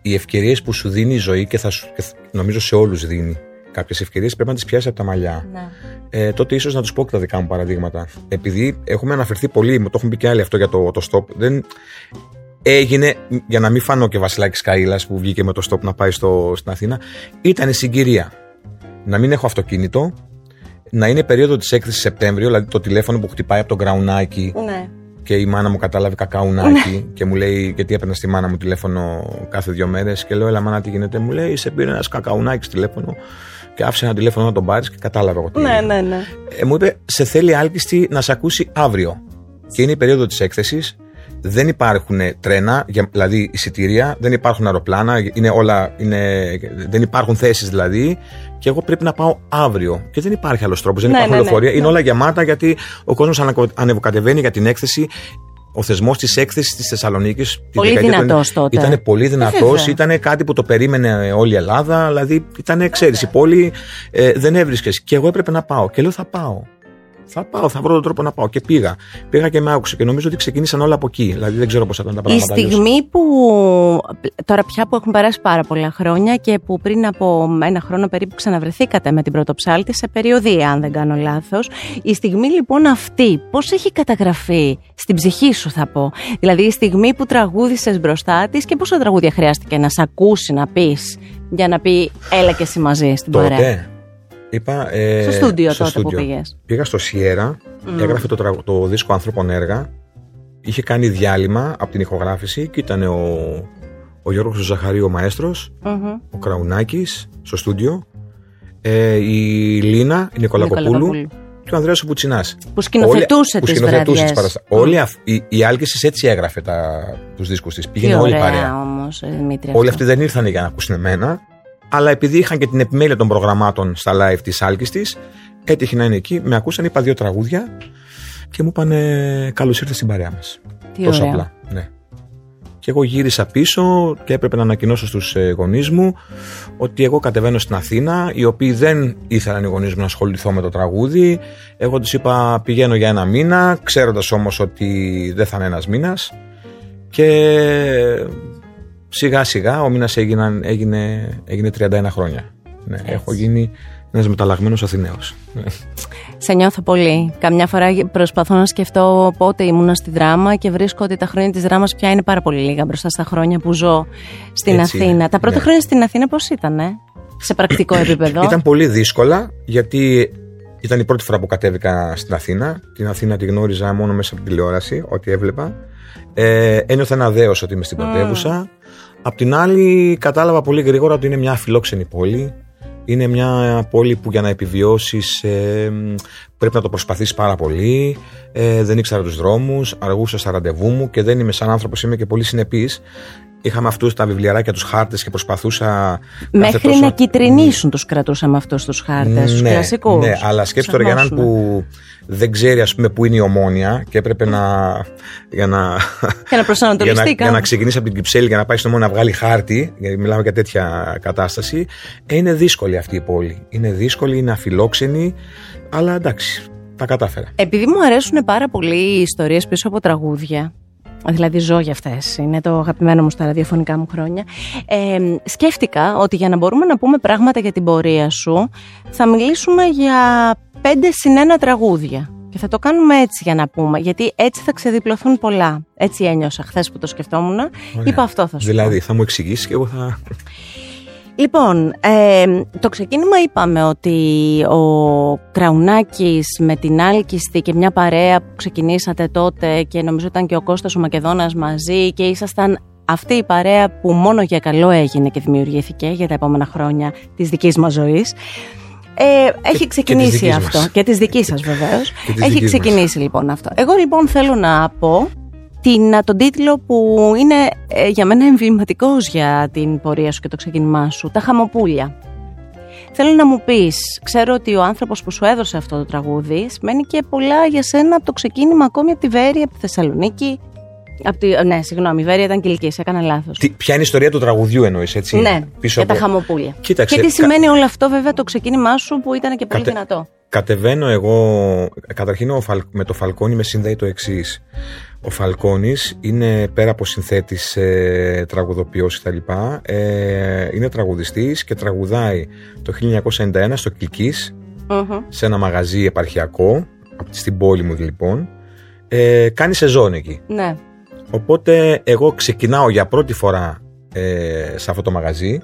Speaker 2: οι ευκαιρίες που σου δίνει η ζωή και, θα σου, και νομίζω σε όλους δίνει κάποιες ευκαιρίες πρέπει να τις πιάσεις από τα μαλλιά.
Speaker 1: Ναι.
Speaker 2: Ε, τότε ίσως να τους πω και τα δικά μου παραδείγματα. Επειδή έχουμε αναφερθεί πολύ, μου το έχουν πει και άλλοι αυτό για το, το stop. Δεν έγινε, για να μην φανώ και Βασιλάκης Καήλα που βγήκε με το stop να πάει στο, στην Αθήνα, ήταν η συγκυρία. Να μην έχω αυτοκίνητο, να είναι περίοδο της 6η Σεπτέμβριο, δηλαδή το τηλέφωνο που χτυπάει από τον γκραουνάκι.
Speaker 1: Ναι.
Speaker 2: Και η μάνα μου κατάλαβε κακαουνάκι και μου λέει, γιατί έπαιρνα στη μάνα μου τηλέφωνο κάθε δύο μέρες. Και λέω, Ελά, μάνα, τι γίνεται; Μου λέει, Σε πήρε ένας κακαουνάκι τηλέφωνο και άφησε ένα τηλέφωνο να τον πάρεις και κατάλαβε εγώ τι.
Speaker 1: Ναι, ναι, ναι.
Speaker 2: Ε, μου είπε, Σε θέλει άλκιστη να σε ακούσει αύριο. Και είναι η περίοδο της έκθεσης. Δεν υπάρχουν τρένα, δηλαδή εισιτήρια, δεν υπάρχουν αεροπλάνα, είναι όλα, είναι, δεν υπάρχουν θέσεις δηλαδή. Και εγώ πρέπει να πάω αύριο. Και δεν υπάρχει άλλος τρόπος, δεν
Speaker 1: Ναι,
Speaker 2: υπάρχουν
Speaker 1: ναι, ναι,
Speaker 2: λεωφορεία.
Speaker 1: ναι.
Speaker 2: Είναι όλα γεμάτα γιατί ο κόσμος ανεβοκατεβαίνει για την έκθεση. Ο θεσμός της έκθεσης της Θεσσαλονίκης.
Speaker 1: Πολύ δυνατός τότε.
Speaker 2: Ήταν πολύ δυνατό,
Speaker 1: βέβαια.
Speaker 2: ήταν κάτι που το περίμενε όλη η Ελλάδα. Δηλαδή, ήταν, ξέρεις, η πόλη ε, δεν έβρισκες. Και εγώ έπρεπε να πάω. Και λέω, θα πάω. Θα πάω, θα βρω τον τρόπο να πάω. Και πήγα. Πήγα και με άκουσε. Και νομίζω ότι ξεκίνησαν όλα από εκεί. Δηλαδή, δεν ξέρω πώς θα ήταν τα
Speaker 1: Η
Speaker 2: πράγματα. αλλιώς.
Speaker 1: στιγμή που τώρα πια που έχουν περάσει πάρα πολλά χρόνια και που πριν από ένα χρόνο περίπου ξαναβρεθήκατε με την πρωτοψάλτη σε περιοδία αν δεν κάνω λάθος η στιγμή λοιπόν αυτή πώς έχει καταγραφεί στην ψυχή σου θα πω; Δηλαδή η στιγμή που τραγούδησες μπροστά της και πόσα τραγούδια χρειάστηκε να σε ακούσει να πεις για να πει έλα και εσύ μαζί στην παρέα
Speaker 2: Τότε. Είπα, ε,
Speaker 1: Στο στούντιο
Speaker 2: στο
Speaker 1: τότε που
Speaker 2: στούντιο.
Speaker 1: πήγες.
Speaker 2: Πήγα στο Σιέρα, έγραφε το, τραγου- το δίσκο Ανθρώπων Έργα. Είχε κάνει διάλειμμα από την ηχογράφηση και ήταν ο, ο Γιώργος ο Ζαχαρίου ο μαέστρος,
Speaker 1: Μμμ.
Speaker 2: ο Κραουνάκης στο στούντιο, ε, η Λίνα, η Νικολακοπούλου
Speaker 1: Νικολακοπούλου.
Speaker 2: και ο Ανδρέας ο Πουτσινάς.
Speaker 1: Που σκηνοθετούσε
Speaker 2: Όλοι- που
Speaker 1: τις
Speaker 2: σκηνοθετούσε
Speaker 1: βραδιές.
Speaker 2: τις παραστα- Όλοι αυ- η, η Άλκησης έτσι έγραφε τα, τους δίσκους της.
Speaker 1: Τι
Speaker 2: Πήγαινε όλη η
Speaker 1: ωραία
Speaker 2: παρέα.
Speaker 1: όμως ε, Δημήτρη
Speaker 2: Όλοι
Speaker 1: αυτό.
Speaker 2: αυτοί δεν ήρθαν για να ακούσουν εμένα, αλλά επειδή είχαν και την επιμέλεια των προγραμμάτων στα live της Άλκης της, έτυχε να είναι εκεί, με ακούσαν, είπα δύο τραγούδια και μου είπαν Καλώς ήρθες στην παρέα μας.
Speaker 1: Τι
Speaker 2: Τόσο
Speaker 1: ωραία.
Speaker 2: απλά. Ναι. Και εγώ γύρισα πίσω και έπρεπε να ανακοινώσω στους γονείς μου ότι εγώ κατεβαίνω στην Αθήνα, οι οποίοι δεν ήθελαν οι γονείς μου να ασχοληθώ με το τραγούδι. Εγώ τους είπα πηγαίνω για ένα μήνα, ξέροντας όμως ότι δεν θα είναι ένας μήνας. Και σιγά σιγά ο μήνας έγινε, έγινε, έγινε 31 χρόνια. Ναι, έχω γίνει ένας μεταλλαγμένος Αθηναίος.
Speaker 1: Σε νιώθω πολύ. Καμιά φορά προσπαθώ να σκεφτώ πότε ήμουνα στη δράμα και βρίσκω ότι τα χρόνια της δράμας πια είναι πάρα πολύ λίγα μπροστά στα χρόνια που ζω στην
Speaker 2: Έτσι
Speaker 1: Αθήνα.
Speaker 2: είναι,
Speaker 1: Τα πρώτα
Speaker 2: ναι.
Speaker 1: χρόνια στην Αθήνα πώς ήταν, σε πρακτικό <coughs> επίπεδο.
Speaker 2: Ήταν πολύ δύσκολα γιατί ήταν η πρώτη φορά που κατέβηκα στην Αθήνα. Την Αθήνα τη γνώριζα μόνο μέσα από την τηλεόραση, ό,τι έβλεπα. Ε, ένιωθα ένα δέος ότι είμαι στην πρωτεύουσα. Απ' την άλλη, κατάλαβα πολύ γρήγορα ότι είναι μια φιλόξενη πόλη. Είναι μια πόλη που για να επιβιώσεις ε, πρέπει να το προσπαθείς πάρα πολύ. Ε, δεν ήξερα τους δρόμους, αργούσα στα ραντεβού μου και δεν είμαι σαν άνθρωπος, είμαι και πολύ συνεπής. Είχαμε αυτούς τα βιβλιαράκια, τους χάρτες και προσπαθούσα.
Speaker 1: Μέχρι τόσο... να κυτρινήσουν τους κρατούσαμε αυτούς τους χάρτες, ναι, του κλασικούς.
Speaker 2: Ναι, αλλά σκέψτε τώρα για έναν που δεν ξέρει, ας πούμε, πού είναι η ομόνια και έπρεπε να. για να,
Speaker 1: για να προσανατολιστεί
Speaker 2: για, να, για να ξεκινήσει από την Κυψέλη για να πάει στο μόνο να βγάλει χάρτη, γιατί μιλάμε για τέτοια κατάσταση. Ε, είναι δύσκολη αυτή η πόλη. Είναι δύσκολη, είναι αφιλόξενη, αλλά εντάξει, τα κατάφερα.
Speaker 1: Επειδή μου αρέσουν πάρα πολύ οι ιστορίες πίσω από τραγούδια, δηλαδή ζω για αυτές, είναι το αγαπημένο μου στα ραδιοφωνικά μου χρόνια, ε, σκέφτηκα ότι για να μπορούμε να πούμε πράγματα για την πορεία σου, θα μιλήσουμε για πέντε συν ένα τραγούδια. Και θα το κάνουμε έτσι για να πούμε, γιατί έτσι θα ξεδιπλωθούν πολλά. Έτσι ένιωσα χθες που το σκεφτόμουν. Είπα αυτό θα σου
Speaker 2: Δηλαδή, θα μου εξηγήσεις και εγώ θα.
Speaker 1: Λοιπόν, ε, το ξεκίνημα είπαμε ότι ο Κραουνάκης με την Άλκιστη και μια παρέα που ξεκινήσατε τότε και νομίζω ήταν και ο Κώστας ο Μακεδόνας μαζί και ήσασταν αυτή η παρέα που μόνο για καλό έγινε και δημιουργήθηκε για τα επόμενα χρόνια της δικής μας ζωής. Ε, έχει ξεκινήσει
Speaker 2: και
Speaker 1: αυτό.
Speaker 2: Μας.
Speaker 1: Και της δικής σας βεβαίως. Έχει ξεκινήσει λοιπόν αυτό. Εγώ λοιπόν θέλω να πω την, τον τίτλο που είναι ε, για μένα εμβληματικός για την πορεία σου και το ξεκίνημά σου. Τα χαμοπούλια. Θέλω να μου πεις, ξέρω ότι ο άνθρωπος που σου έδωσε αυτό το τραγούδι σημαίνει και πολλά για σένα από το ξεκίνημα ακόμη από τη Βέρεια, από τη Θεσσαλονίκη. Από τη, ναι, συγγνώμη, η Βέρεια ήταν κυλική, έκανα λάθος.
Speaker 2: Ποια είναι η ιστορία του τραγουδιού, εννοείς, έτσι.
Speaker 1: Ναι,
Speaker 2: πίσω
Speaker 1: για
Speaker 2: από...
Speaker 1: τα χαμοπούλια.
Speaker 2: Κοίταξε,
Speaker 1: και τι σημαίνει όλο αυτό, βέβαια, το ξεκίνημά σου που ήταν και πολύ
Speaker 2: Κατε...
Speaker 1: δυνατό.
Speaker 2: Κατεβαίνω εγώ. Καταρχήν, ο Φαλ... με το Φαλκόνι με συνδέει το εξής. Ο Φαλκόνης είναι πέρα από συνθέτης ε, τραγουδοποιός κτλ. Ε, είναι τραγουδιστής και τραγουδάει το 1991 στο κιλκης σε ένα μαγαζί επαρχιακό στην πόλη μου λοιπόν. Ε, κάνει σεζόν εκεί.
Speaker 1: Ναι.
Speaker 2: Οπότε εγώ ξεκινάω για πρώτη φορά ε, σε αυτό το μαγαζί.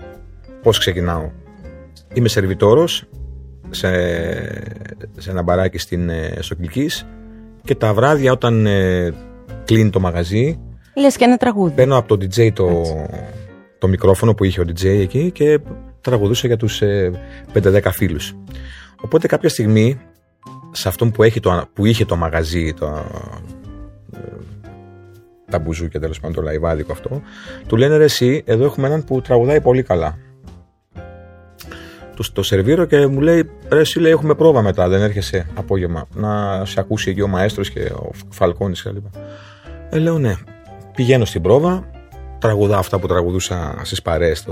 Speaker 2: Πώς ξεκινάω; Είμαι σερβιτόρος σε, σε ένα μπαράκι στην, ε, στο Κιλκής και τα βράδια όταν ε, κλείνει το μαγαζί.
Speaker 1: Λες και ένα τραγούδι.
Speaker 2: Παίρνω από το DJ το, το μικρόφωνο που είχε ο DJ εκεί και τραγουδούσα για τους ε, 5-10 φίλους. Οπότε κάποια στιγμή σε αυτόν που, έχει το, που είχε το μαγαζί, το, ε, τα μπουζούκια τέλος πάντων, το λαϊβάδικο αυτό, του λένε ρε εσύ, εδώ έχουμε έναν που τραγουδάει πολύ καλά. Τους το σερβίρω και μου λέει: Ρε, εσύ λέει, έχουμε πρόβα μετά, δεν έρχεσαι απόγευμα. Να σε ακούσει εκεί ο μαέστρος και ο Φαλκόνης κλπ. Ε, λέω ναι. Πηγαίνω στην πρόβα, τραγουδάω αυτά που τραγουδούσα στις παρέες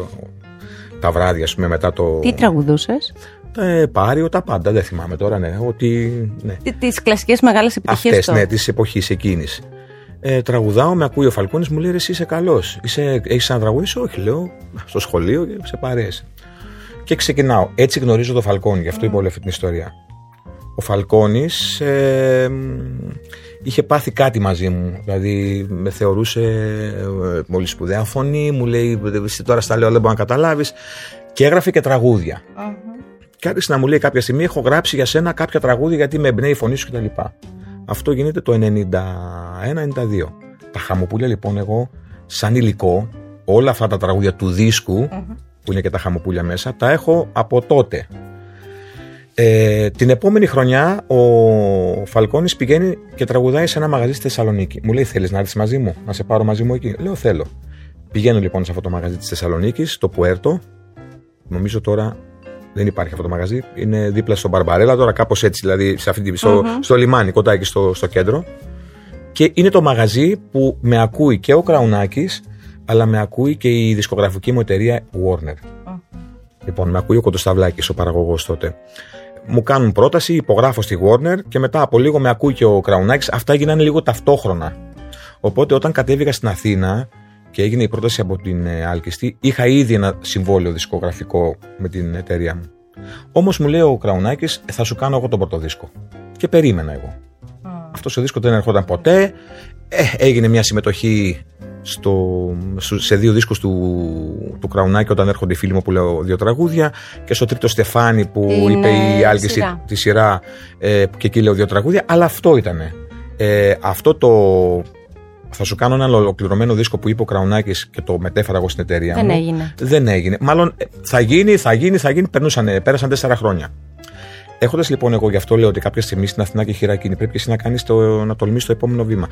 Speaker 2: τα βράδια, ας πούμε, μετά το.
Speaker 1: Τι τραγουδούσες,
Speaker 2: Ε, Πάριο, τα πάντα, δεν θυμάμαι τώρα, ναι. Ότι, ναι.
Speaker 1: Τι κλασικές μεγάλες επιτυχίες.
Speaker 2: Αυτές, ναι, της εποχής εκείνης. Ε, τραγουδάω, με ακούει ο Φαλκόνη, μου λέει: Εσύ είσαι καλός. Έχεις τραγουδήσει, Όχι, λέω, στο σχολείο και σε παρέες. Και ξεκινάω. Έτσι γνωρίζω τον Φαλκόνη, γι' αυτό είπα όλη αυτή την ιστορία. Ο Φαλκόνης ε, είχε πάθει κάτι μαζί μου. Δηλαδή με θεωρούσε ε, πολύ σπουδαία φωνή, μου λέει: Εσύ τώρα στα λέω, δεν μπορεί να καταλάβεις. Και έγραφε και τραγούδια. Uh-huh. Και άρχισε να μου λέει κάποια στιγμή: Έχω γράψει για σένα κάποια τραγούδια γιατί με εμπνέει η φωνή σου κτλ. Αυτό γίνεται το 91-92. Τα χαμοπούλια λοιπόν εγώ, σαν υλικό, όλα αυτά τα τραγούδια του δίσκου, uh-huh. που είναι και τα χαμοπούλια μέσα, τα έχω από τότε. Ε, την επόμενη χρονιά ο Φαλκόνης πηγαίνει και τραγουδάει σε ένα μαγαζί στη Θεσσαλονίκη. Μου λέει: Θέλεις να έρθεις μαζί μου, να σε πάρω μαζί μου εκεί; Λέω: Θέλω. Πηγαίνω λοιπόν σε αυτό το μαγαζί της Θεσσαλονίκης, το Πουέρτο. Νομίζω τώρα δεν υπάρχει αυτό το μαγαζί. Είναι δίπλα στο Μπαρμπαρέλα, τώρα κάπως έτσι, δηλαδή σε αυτή, στο, mm-hmm. στο λιμάνι, κοντά εκεί στο, στο κέντρο. Και είναι το μαγαζί που με ακούει και ο Κραουνάκης, αλλά με ακούει και η δισκογραφική μου εταιρεία Warner. Mm. Λοιπόν, με ακούει ο Κοντοσταυλάκης, ο παραγωγός τότε μου κάνουν πρόταση, υπογράφω στη Warner και μετά από λίγο με ακούει και ο Κραουνάκης. Αυτά έγιναν λίγο ταυτόχρονα. Οπότε όταν κατέβηκα στην Αθήνα και έγινε η πρόταση από την ε, Άλκηστη, είχα ήδη ένα συμβόλαιο δισκογραφικό με την εταιρεία μου. Όμως μου λέει ο Κραουνάκης, θα σου κάνω εγώ τον πρώτο δίσκο. Και περίμενα εγώ. Mm. Αυτό ο δίσκο δεν ερχόταν ποτέ. Ε, έγινε μια συμμετοχή στο, σε δύο δίσκους του, του Κραουνάκη όταν έρχονται οι φίλοι μου που λέω δύο τραγούδια και στο τρίτο Στεφάνι που
Speaker 1: Την,
Speaker 2: είπε η άλλη
Speaker 1: σειρά.
Speaker 2: τη σειρά ε, και εκεί λέω δύο τραγούδια αλλά αυτό ήταν ε, αυτό το θα σου κάνω ένα ολοκληρωμένο δίσκο που είπε ο Κραουνάκης και το μετέφερα εγώ στην εταιρεία
Speaker 1: Δεν
Speaker 2: μου.
Speaker 1: έγινε.
Speaker 2: Δεν έγινε. Μάλλον ε, θα γίνει, θα γίνει, θα γίνει. Περνούσαν, πέρασαν τέσσερα χρόνια. Έχοντας λοιπόν εγώ γι' αυτό λέω ότι κάποια στιγμή στην Αθηνά και χειράκι πρέπει και εσύ να κάνεις το, να τολμήσεις το επόμενο βήμα.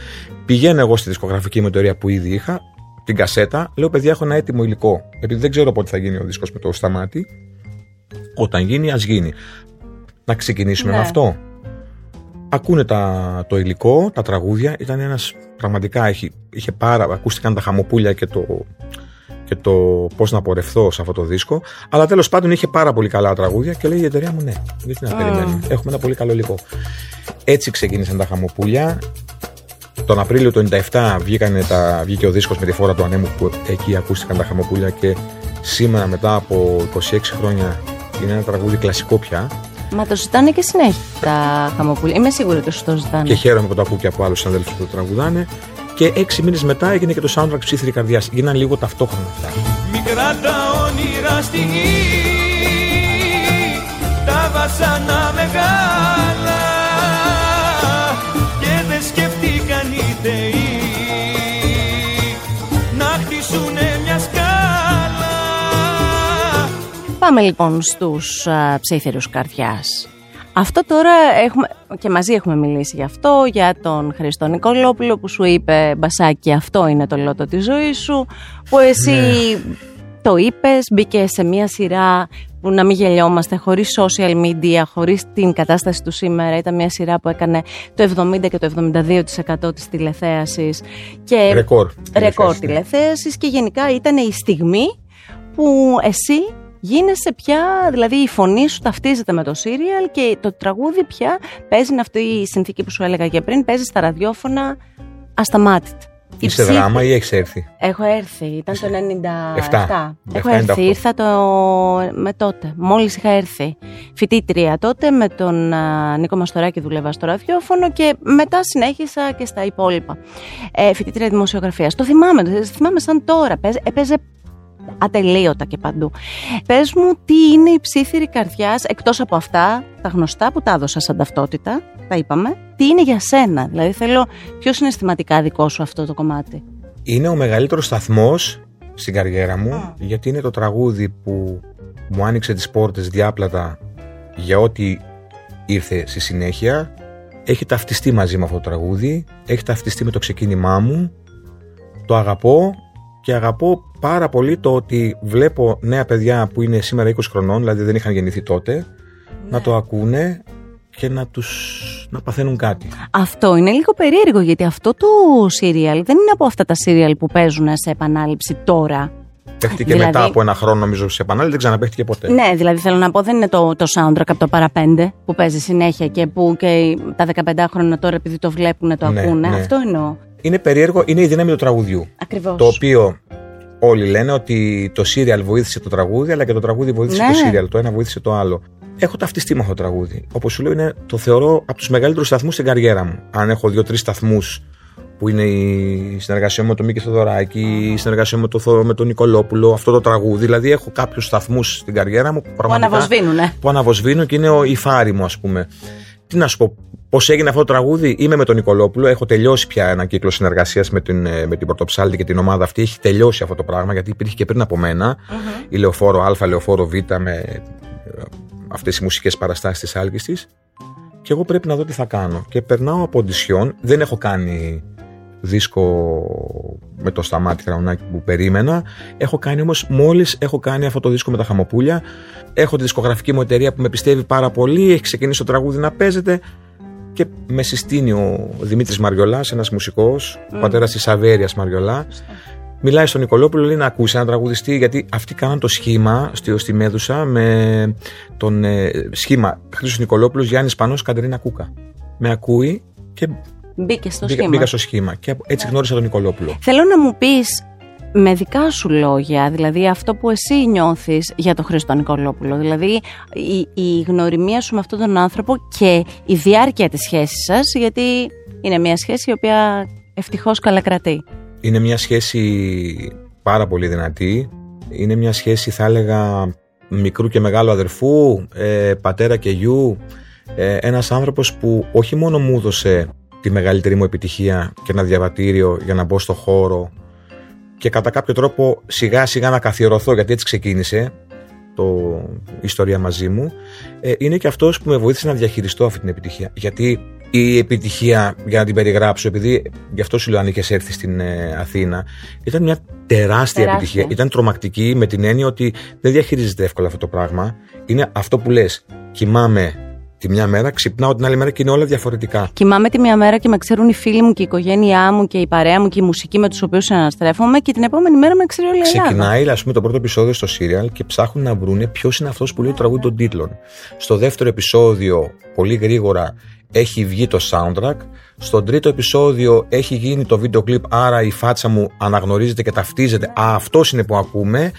Speaker 2: Πηγαίνω εγώ στη δισκογραφική μου εταιρεία που ήδη είχα, την κασέτα, λέω παιδιά έχω ένα έτοιμο υλικό. Επειδή δεν ξέρω πότε θα γίνει ο δίσκος με το σταμάτη. Όταν γίνει, ας γίνει. Να ξεκινήσουμε
Speaker 1: Ναι.
Speaker 2: με αυτό. Ακούνε τα, το υλικό, τα τραγούδια. Ήταν ένας πραγματικά, έχει, είχε πάρα, ακούστηκαν τα χαμοπούλια και το, και το πώς να πορευθώ σε αυτό το δίσκο. Αλλά τέλος πάντων είχε πάρα πολύ καλά τραγούδια και λέει η εταιρεία μου ναι. Γιατί να
Speaker 1: Mm.
Speaker 2: περιμένουμε. Έχουμε ένα πολύ καλό υλικό. Έτσι ξεκίνησαν τα χαμοπούλια. Τον Απρίλιο του 97 βγήκανε τα, βγήκε ο δίσκος με τη φόρα του ανέμου που εκεί ακούστηκαν τα χαμοπούλια και σήμερα μετά από 26 χρόνια είναι ένα τραγούδι κλασικό πια
Speaker 1: Μα το ζητάνε και συνέχεια τα χαμοπούλια. Είμαι σίγουρη ότι σου το ζητάνε.
Speaker 2: και χαίρομαι που το ακούω και από άλλους συναδέλφους που το τραγουδάνε και έξι μήνες μετά έγινε και το soundtrack ψήθυρη καρδιάς. Γίναν λίγο ταυτόχρονα αυτά.
Speaker 3: Μικρά τα όνειρα στη γη Τα βασανά μεγάλα Και δεν σκεφτήκαν οι θεοί Να χτίσουνε μια σκάλα
Speaker 1: Πάμε λοιπόν στους α, ψήθυρους καρδιάς. Αυτό τώρα έχουμε, και μαζί έχουμε μιλήσει γι' αυτό, για τον Χριστό Νικολόπουλο που σου είπε «Μπασάκι, αυτό είναι το λότο της ζωής σου», που εσύ το είπες, μπήκε σε μια σειρά που να μην γελιόμαστε, χωρίς social media, χωρίς την κατάσταση του σήμερα. Ήταν μια σειρά που έκανε το 70 και το 72% της τηλεθέασης. Και
Speaker 2: Ρεκόρ.
Speaker 1: ρεκόρ
Speaker 2: τηλεθέασης, ναι.
Speaker 1: τηλεθέασης και γενικά ήταν η στιγμή που εσύ γίνεσαι πια, δηλαδή η φωνή σου ταυτίζεται με το σύριαλ και το τραγούδι πια παίζει είναι αυτή η συνθήκη που σου έλεγα και πριν, παίζει στα ραδιόφωνα ασταμάτητα. Η
Speaker 2: Είσαι
Speaker 1: ψήφη-
Speaker 2: δράμα ή έχεις έρθει;
Speaker 1: Έχω έρθει, ήταν το 97.
Speaker 2: Εφτά.
Speaker 1: Έχω
Speaker 2: 97,
Speaker 1: έρθει, ήρθα το... με τότε. Μόλις είχα έρθει. Φοιτήτρια τότε με τον α, Νίκο Μαστοράκη δούλευα στο ραδιόφωνο και μετά συνέχισα και στα υπόλοιπα. Ε, φοιτήτρια δημοσιογραφίας. Το θυμάμαι, το θυμάμαι σαν τώρα. Παίζε, έπαιζε ατελείωτα και παντού. Πες μου τι είναι η ψήθυρη καρδιάς εκτός από αυτά τα γνωστά που τα έδωσα σαν ταυτότητα, τα είπαμε. Τι είναι για σένα, δηλαδή θέλω πιο συναισθηματικά δικό σου αυτό το κομμάτι.
Speaker 2: Είναι ο μεγαλύτερος σταθμός στην καριέρα μου γιατί είναι το τραγούδι που μου άνοιξε τις πόρτες διάπλατα για ό,τι ήρθε στη συνέχεια. Έχει ταυτιστεί μαζί με αυτό το τραγούδι, έχει ταυτιστεί με το ξεκίνημά μου, το αγαπώ και αγαπώ πάρα πολύ το ότι βλέπω νέα παιδιά που είναι σήμερα 20 χρονών, δηλαδή δεν είχαν γεννηθεί τότε, να το ακούνε και να τους να παθαίνουν κάτι.
Speaker 1: Αυτό είναι λίγο περίεργο γιατί αυτό το σύριαλ δεν είναι από αυτά τα σύριαλ που παίζουν σε επανάληψη τώρα.
Speaker 2: Παίχτηκε
Speaker 1: Δηλαδή-
Speaker 2: μετά από ένα χρόνο νομίζω σε επανάληψη, δεν ξαναπαίχτηκε ποτέ.
Speaker 1: Ναι, δηλαδή θέλω να πω δεν είναι το, το soundtrack από το παραπέντε που παίζει συνέχεια και που και τα 15 χρόνια τώρα επειδή το βλέπουν το
Speaker 2: Ναι,
Speaker 1: ακούνε.
Speaker 2: ναι.
Speaker 1: Αυτό εννοώ.
Speaker 2: Είναι περίεργο, είναι η δύναμη του τραγουδιού.
Speaker 1: Ακριβώς.
Speaker 2: Το οποίο όλοι λένε ότι το σύριαλ βοήθησε το τραγούδι, αλλά και το τραγούδι βοήθησε
Speaker 1: Ναι.
Speaker 2: το σύριαλ. Το ένα βοήθησε το άλλο. Έχω ταυτιστεί με αυτό το τραγούδι. Όπως σου λέω, είναι, το θεωρώ από τους μεγαλύτερους σταθμούς στην καριέρα μου. Αν έχω δύο-τρεις σταθμούς που είναι η συνεργασία μου με τον Μίκη Θοδωράκη, η συνεργασία μου με τον, Θο- με τον Νικολόπουλο, αυτό το τραγούδι. Δηλαδή, έχω κάποιους σταθμούς στην καριέρα μου που
Speaker 1: Που
Speaker 2: πραγματικά
Speaker 1: αναβοσβήνουνε.
Speaker 2: που αναβοσβήνω και είναι ο, η φάρη μου, ας πούμε. Τι να σου πω, πώς έγινε αυτό το τραγούδι, είμαι με τον Νικολόπουλο. Έχω τελειώσει πια ένα κύκλο συνεργασίας με την, ε, με την Πρωτοψάλτη και την ομάδα αυτή. Έχει τελειώσει αυτό το πράγμα γιατί υπήρχε και πριν από μένα. Η Λεωφόρο Α, Λεωφόρο Β με αυτές οι μουσικές παραστάσεις της άλκης της. Και εγώ πρέπει να δω τι θα κάνω. Και περνάω από οντισιόν. Δεν έχω κάνει δίσκο με το σταμάτη Κραουνάκη που περίμενα. Έχω κάνει όμως, μόλις έχω κάνει αυτό το δίσκο με τα χαμοπούλια, έχω τη δισκογραφική μου εταιρεία που με πιστεύει πάρα πολύ, έχει ξεκινήσει το τραγούδι να παίζεται και με συστήνει ο Δημήτρης Μαριολάς, ένας μουσικός, ο πατέρας της Αβέρεια Μαριολά. Μιλάει στον Νικολόπουλο, λέει να ακούσει ένα τραγουδιστή, γιατί αυτοί κάναν το σχήμα στη, στη Μέδουσα με τον ε, σχήμα Χρήσο Νικολόπουλος, Γιάννης Πανός, Κατερίνα Κούκα. Με ακούει και
Speaker 1: Μπήκε στο
Speaker 2: μπήκα,
Speaker 1: σχήμα.
Speaker 2: μπήκα στο σχήμα. Και έτσι γνώρισα τον Νικολόπουλο.
Speaker 1: Θέλω να μου πεις με δικά σου λόγια, δηλαδή αυτό που εσύ νιώθεις για τον Χρήστο Νικολόπουλο, δηλαδή η, η γνωριμία σου με αυτόν τον άνθρωπο και η διάρκεια της σχέσης σας, γιατί είναι μια σχέση η οποία ευτυχώς καλά κρατεί.
Speaker 2: Είναι μια σχέση πάρα πολύ δυνατή. Είναι μια σχέση, θα έλεγα, μικρού και μεγάλου αδερφού, ε, πατέρα και γιου. Ε, ένας άνθρωπος που όχι μόνο μου έδωσε τη μεγαλύτερη μου επιτυχία και ένα διαβατήριο για να μπω στο χώρο και κατά κάποιο τρόπο σιγά σιγά να καθιερωθώ γιατί έτσι ξεκίνησε το, η ιστορία μαζί μου ε, είναι και αυτός που με βοήθησε να διαχειριστώ αυτή την επιτυχία γιατί η επιτυχία, για να την περιγράψω, επειδή γι' αυτό σου λέω αν είχες έρθει στην ε, Αθήνα, ήταν μια τεράστια,
Speaker 1: Τεράστια.
Speaker 2: επιτυχία. Ήταν τρομακτική με την έννοια ότι δεν διαχειρίζεται εύκολα αυτό το πράγμα. Είναι αυτό που λες. Κοιμάμαι τη μια μέρα, ξυπνάω την άλλη μέρα και είναι όλα διαφορετικά.
Speaker 1: Κοιμάμαι τη μία μέρα και με ξέρουν οι φίλοι μου και η οικογένειά μου και η παρέα μου και η μουσική με τους οποίους συναναστρέφομαι και την επόμενη μέρα με ξέρει όλη η Ελλάδα.
Speaker 2: Ξεκινάει, ας πούμε, το πρώτο επεισόδιο στο serial και ψάχνουν να βρούνε ποιος είναι αυτός που λέει το τραγούδι των τίτλων. Στο δεύτερο επεισόδιο, πολύ γρήγορα, έχει βγει το soundtrack. Στο τρίτο επεισόδιο έχει γίνει το βίντεο κλιπ, άρα η φάτσα μου αναγνωρίζεται και ταυτίζεται. Α, αυτός είναι που ακούμε.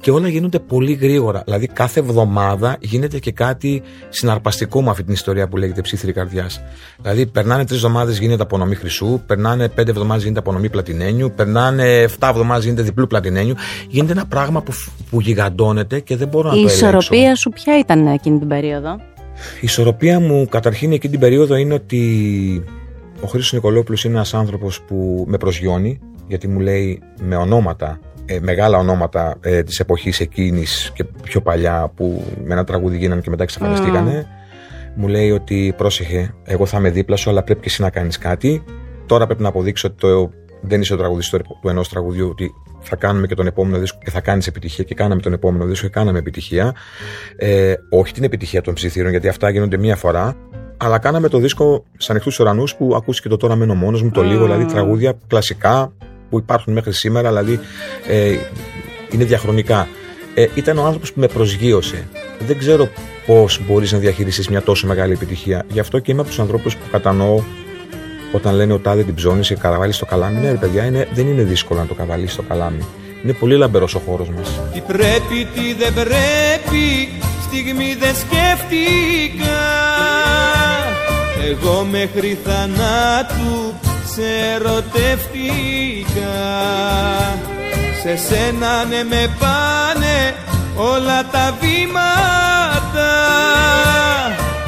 Speaker 2: Και όλα γίνονται πολύ γρήγορα. Δηλαδή, κάθε εβδομάδα γίνεται και κάτι συναρπαστικό με αυτή την ιστορία που λέγεται ψήθυρη καρδιάς. Δηλαδή, περνάνε τρεις εβδομάδες γίνεται απονομή χρυσού, περνάνε πέντε εβδομάδες γίνεται απονομή πλατινένιου, περνάνε 7 εβδομάδες γίνεται διπλού πλατινένιου. Γίνεται ένα πράγμα που, που γιγαντώνεται και δεν μπορώ να
Speaker 1: Η
Speaker 2: το ελέγξω.
Speaker 1: ισορροπία σου ποια ήταν εκείνη την περίοδο;
Speaker 2: Η ισορροπία μου καταρχήν εκείνη την περίοδο είναι ότι ο Χρήστος Νικολόπουλος είναι ένας άνθρωπος που με προσγειώνει γιατί μου λέει με ονόματα, ε, μεγάλα ονόματα ε, της εποχής εκείνης και πιο παλιά που με ένα τραγούδι γίνανε και μετά εξαφανιστήκανε. Μου λέει ότι πρόσεχε, εγώ θα είμαι δίπλα σου αλλά πρέπει και εσύ να κάνεις κάτι. Τώρα πρέπει να αποδείξω ότι το, δεν είσαι ο τραγουδιστής του του ενός τραγουδιού ότι θα κάνουμε και τον επόμενο δίσκο και θα κάνεις επιτυχία και κάναμε τον επόμενο δίσκο και κάναμε επιτυχία ε, όχι την επιτυχία των ψιθύρων, γιατί αυτά γίνονται μία φορά. Αλλά κάναμε το δίσκο σε ανοιχτού ουρανούς που ακούστηκε το τώρα μένω μόνος μου, το λίγο, δηλαδή τραγούδια κλασικά που υπάρχουν μέχρι σήμερα, δηλαδή ε, είναι διαχρονικά. Ε, ήταν ο άνθρωπος που με προσγείωσε. Δεν ξέρω πώς μπορείς να διαχειριστείς μια τόσο μεγάλη επιτυχία. Γι' αυτό και είμαι από τους ανθρώπους που κατανοώ όταν λένε ο τάδε την ψώνησε, καραβάλει στο καλάμι. Ναι, ρε παιδιά, είναι, δεν είναι δύσκολο να το καβαλήσει στο καλάμι. Είναι πολύ λαμπερός ο χώρος μας.
Speaker 3: Τι πρέπει, τι δεν πρέπει, στιγμή δεν σκέφτηκα Εγώ μέχρι θανάτου σε ερωτεύτηκα Σε σένα ναι με πάνε όλα τα βήματα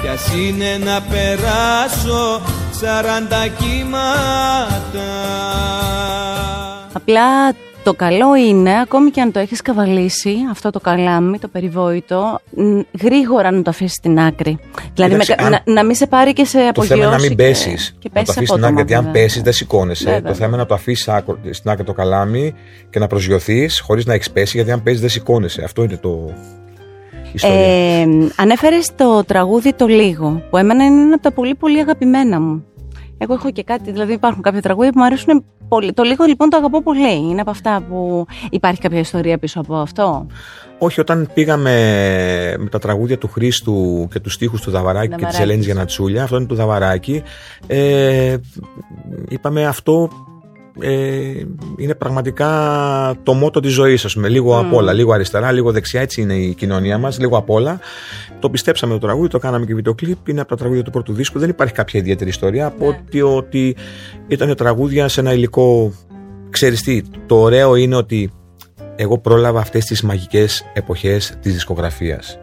Speaker 3: Κι ας είναι να περάσω σαράντα κύματα
Speaker 1: Απλά το καλό είναι, ακόμη και αν το έχεις καβαλήσει, αυτό το καλάμι, το περιβόητο, μ, γρήγορα να το αφήσεις στην άκρη. Δηλαδή
Speaker 2: Κοίταξε,
Speaker 1: με κα-
Speaker 2: αν-
Speaker 1: να, να μην σε πάρει και σε
Speaker 2: Το
Speaker 1: απογειώσει.
Speaker 2: θέμα είναι να μην
Speaker 1: και-
Speaker 2: πέσεις.
Speaker 1: Και
Speaker 2: Να το
Speaker 1: πέσεις
Speaker 2: αφήσεις στην άκρη, γιατί αν πέσεις δεν σηκώνεσαι.
Speaker 1: Βέβαια.
Speaker 2: Το θέμα είναι να το αφήσεις στην άκρη το καλάμι και να προσγειωθείς χωρίς να έχεις πέσει, γιατί αν πέσεις δεν σηκώνεσαι. Αυτό είναι το. η ιστορία.
Speaker 1: Ε, ανέφερες το τραγούδι το λίγο, που εμένα είναι ένα από τα πολύ πολύ αγαπημένα μου. Εγώ έχω και κάτι, δηλαδή υπάρχουν κάποια τραγούδια που μου αρέσουν πολύ. Το λίγο λοιπόν το αγαπώ πολύ. Είναι από αυτά που υπάρχει κάποια ιστορία πίσω από αυτό;
Speaker 2: Όχι, όταν πήγαμε με τα τραγούδια του Χρήστου και τους στίχους του Δαβαράκη και της
Speaker 1: Δαβαράκης.
Speaker 2: Ελένης Γιανατσούλια, αυτό είναι του Δαβαράκη, ε, είπαμε αυτό ε, είναι πραγματικά το μότο της ζωής, ας πούμε. Λίγο απ' όλα, λίγο αριστερά, λίγο δεξιά, έτσι είναι η κοινωνία μας, λίγο απ' όλα. Το πιστέψαμε το τραγούδι, το κάναμε και βίντεο κλιπ, είναι από τα τραγούδια του πρώτου δίσκου, δεν υπάρχει κάποια ιδιαίτερη ιστορία από
Speaker 1: Ναι.
Speaker 2: ότι, ότι ήταν τραγούδια σε ένα υλικό. Ξέρεις τι, το ωραίο είναι ότι εγώ πρόλαβα αυτές τις μαγικές εποχές της δισκογραφίας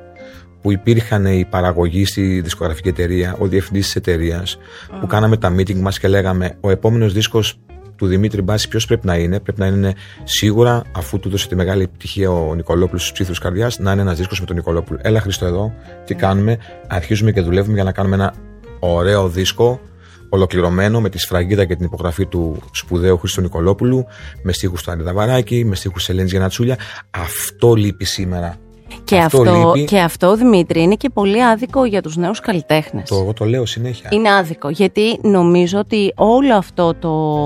Speaker 2: που υπήρχαν οι παραγωγοί στη δισκογραφική εταιρεία, ο διευθυντής της εταιρείας, που κάναμε τα meeting μας και λέγαμε ο επόμενος δίσκος του Δημήτρη Μπάση ποιος πρέπει να είναι, πρέπει να είναι σίγουρα αφού του δώσε τη μεγάλη επιτυχία ο Νικολόπουλος στους ψήθους καρδιάς να είναι ένας δίσκος με τον Νικολόπουλο. Έλα Χριστό εδώ, τι κάνουμε, αρχίζουμε και δουλεύουμε για να κάνουμε ένα ωραίο δίσκο ολοκληρωμένο με τη σφραγίδα και την υπογραφή του σπουδαίου Χρήστο Νικολόπουλου, με στίχους του Αριδαβαράκη, με στίχους της Ελένης Γιανατσούλια. Αυτό λείπει σήμερα.
Speaker 1: Και
Speaker 2: Αυτό
Speaker 1: αυτό,
Speaker 2: λείπει.
Speaker 1: και αυτό, Δημήτρη, είναι και πολύ άδικο για τους νέους καλλιτέχνες.
Speaker 2: Το, εγώ το λέω συνέχεια.
Speaker 1: Είναι άδικο, γιατί νομίζω ότι όλο αυτό το.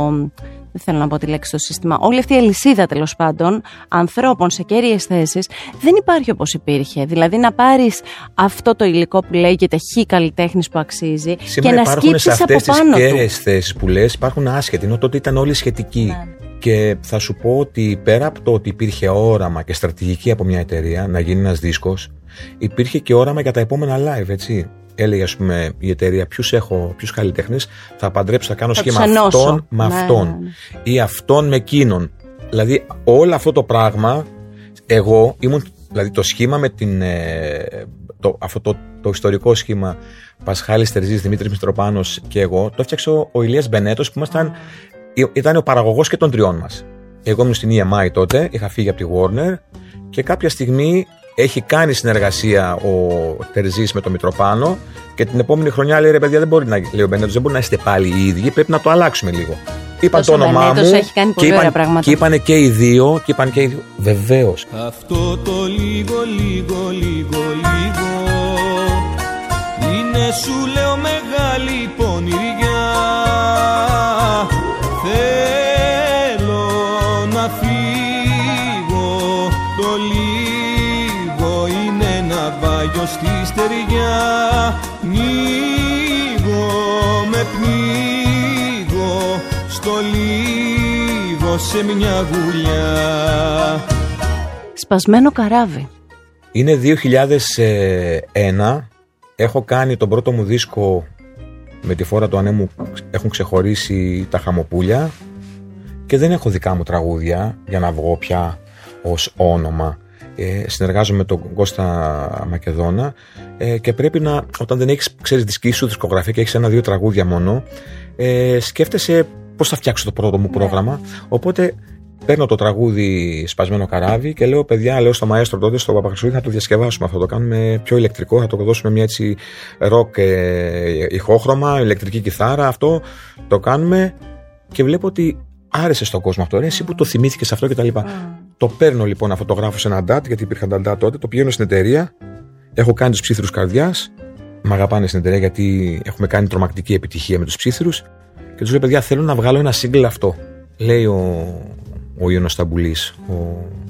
Speaker 1: Δεν θέλω να πω τη λέξη στο σύστημα. Όλη αυτή η αλυσίδα τέλος πάντων ανθρώπων σε κέρυες θέσεις δεν υπάρχει όπως υπήρχε. Δηλαδή να πάρεις αυτό το υλικό που λέγεται χ καλλιτέχνης που αξίζει
Speaker 2: Σήμερα
Speaker 1: και να
Speaker 2: υπάρχουν σε
Speaker 1: σκύψεις από
Speaker 2: αυτές τις
Speaker 1: πάνω του.
Speaker 2: κέρυες θέσεις που λες υπάρχουν άσχετοι, ενώ τότε ήταν όλοι σχετικοί.
Speaker 1: Ναι.
Speaker 2: Και θα σου πω ότι πέρα από το ότι υπήρχε όραμα και στρατηγική από μια εταιρεία να γίνει ένας δίσκος, υπήρχε και όραμα για τα επόμενα live, έτσι. Έλεγε, ας πούμε, η εταιρεία, ποιους έχω, ποιους καλλιτέχνες, θα παντρέψω, θα κάνω
Speaker 1: Θα
Speaker 2: σχήμα
Speaker 1: τους ενώσω.
Speaker 2: αυτόν με
Speaker 1: Ναι,
Speaker 2: αυτόν.
Speaker 1: ναι, ναι.
Speaker 2: Ή αυτόν με εκείνον. Δηλαδή, όλο αυτό το πράγμα, εγώ ήμουν. Δηλαδή, το σχήμα με την. ε, το, αυτό το, το ιστορικό σχήμα Πασχάλης Τερζής, Δημήτρης Μητροπάνος και εγώ, το έφτιαξε ο, ο Ηλίας Μπενέτος που ήμασταν. Ήταν ο παραγωγός και των τριών μας. Εγώ ήμουν στην EMI τότε, είχα φύγει από τη Warner και κάποια στιγμή έχει κάνει συνεργασία ο Τερζής με τον Μητροπάνο και την επόμενη χρονιά λέει ρε παιδιά δεν μπορεί να, λέει ο Μπενέτος, δεν μπορεί να είστε πάλι οι ίδιοι, πρέπει να το αλλάξουμε λίγο. Είπαν το όνομά μου
Speaker 1: έχει κάνει
Speaker 2: και,
Speaker 1: πολύ ωραία
Speaker 2: είπαν,
Speaker 1: πράγματα.
Speaker 2: και είπανε και οι δύο και είπαν και οι δύο. Βεβαίως.
Speaker 3: Αυτό το λίγο, λίγο, λίγο, λίγο Είναι σου λέω λίγο σε μια γουλιά
Speaker 1: Σπασμένο καράβι.
Speaker 2: Είναι 2001. Έχω κάνει τον πρώτο μου δίσκο με τη φόρα του ανέμου. Έχουν ξεχωρίσει τα χαμοπούλια και δεν έχω δικά μου τραγούδια για να βγω πια ως όνομα. Ε, συνεργάζομαι με τον Κώστα Μακεδόνα ε, και πρέπει να, όταν δεν έχεις, ξέρεις, δική σου δισκογραφία και έχεις ένα-δύο τραγούδια μόνο, ε, σκέφτεσαι πώς θα φτιάξω το πρώτο μου πρόγραμμα. Οπότε παίρνω το τραγούδι Σπασμένο καράβι και λέω: Παιδιά, λέω στο μαέστρο τότε, στο Παπαχρυσούδη, θα το διασκευάσουμε αυτό. Το κάνουμε πιο ηλεκτρικό, θα το δώσουμε μια έτσι ροκ ε, ηχόχρωμα, ηλεκτρική κιθάρα. Αυτό το κάνουμε και βλέπω ότι άρεσε στον κόσμο αυτό. Ρε, εσύ που το θυμήθηκες αυτό κτλ. Το παίρνω λοιπόν αυτό, το γράφω σε ένα DAT, γιατί υπήρχαν τα DAT τότε, το πηγαίνω στην εταιρεία, έχω κάνει τους ψήθυρους καρδιάς. Μ' αγαπάνε στην εταιρεία γιατί έχουμε κάνει τρομακτική επιτυχία με τους ψήθυρους. Και τους λέω: Παιδιά, θέλω να βγάλω ένα single αυτό. Λέει ο, ο Ιωνος Σταμπουλής, ο,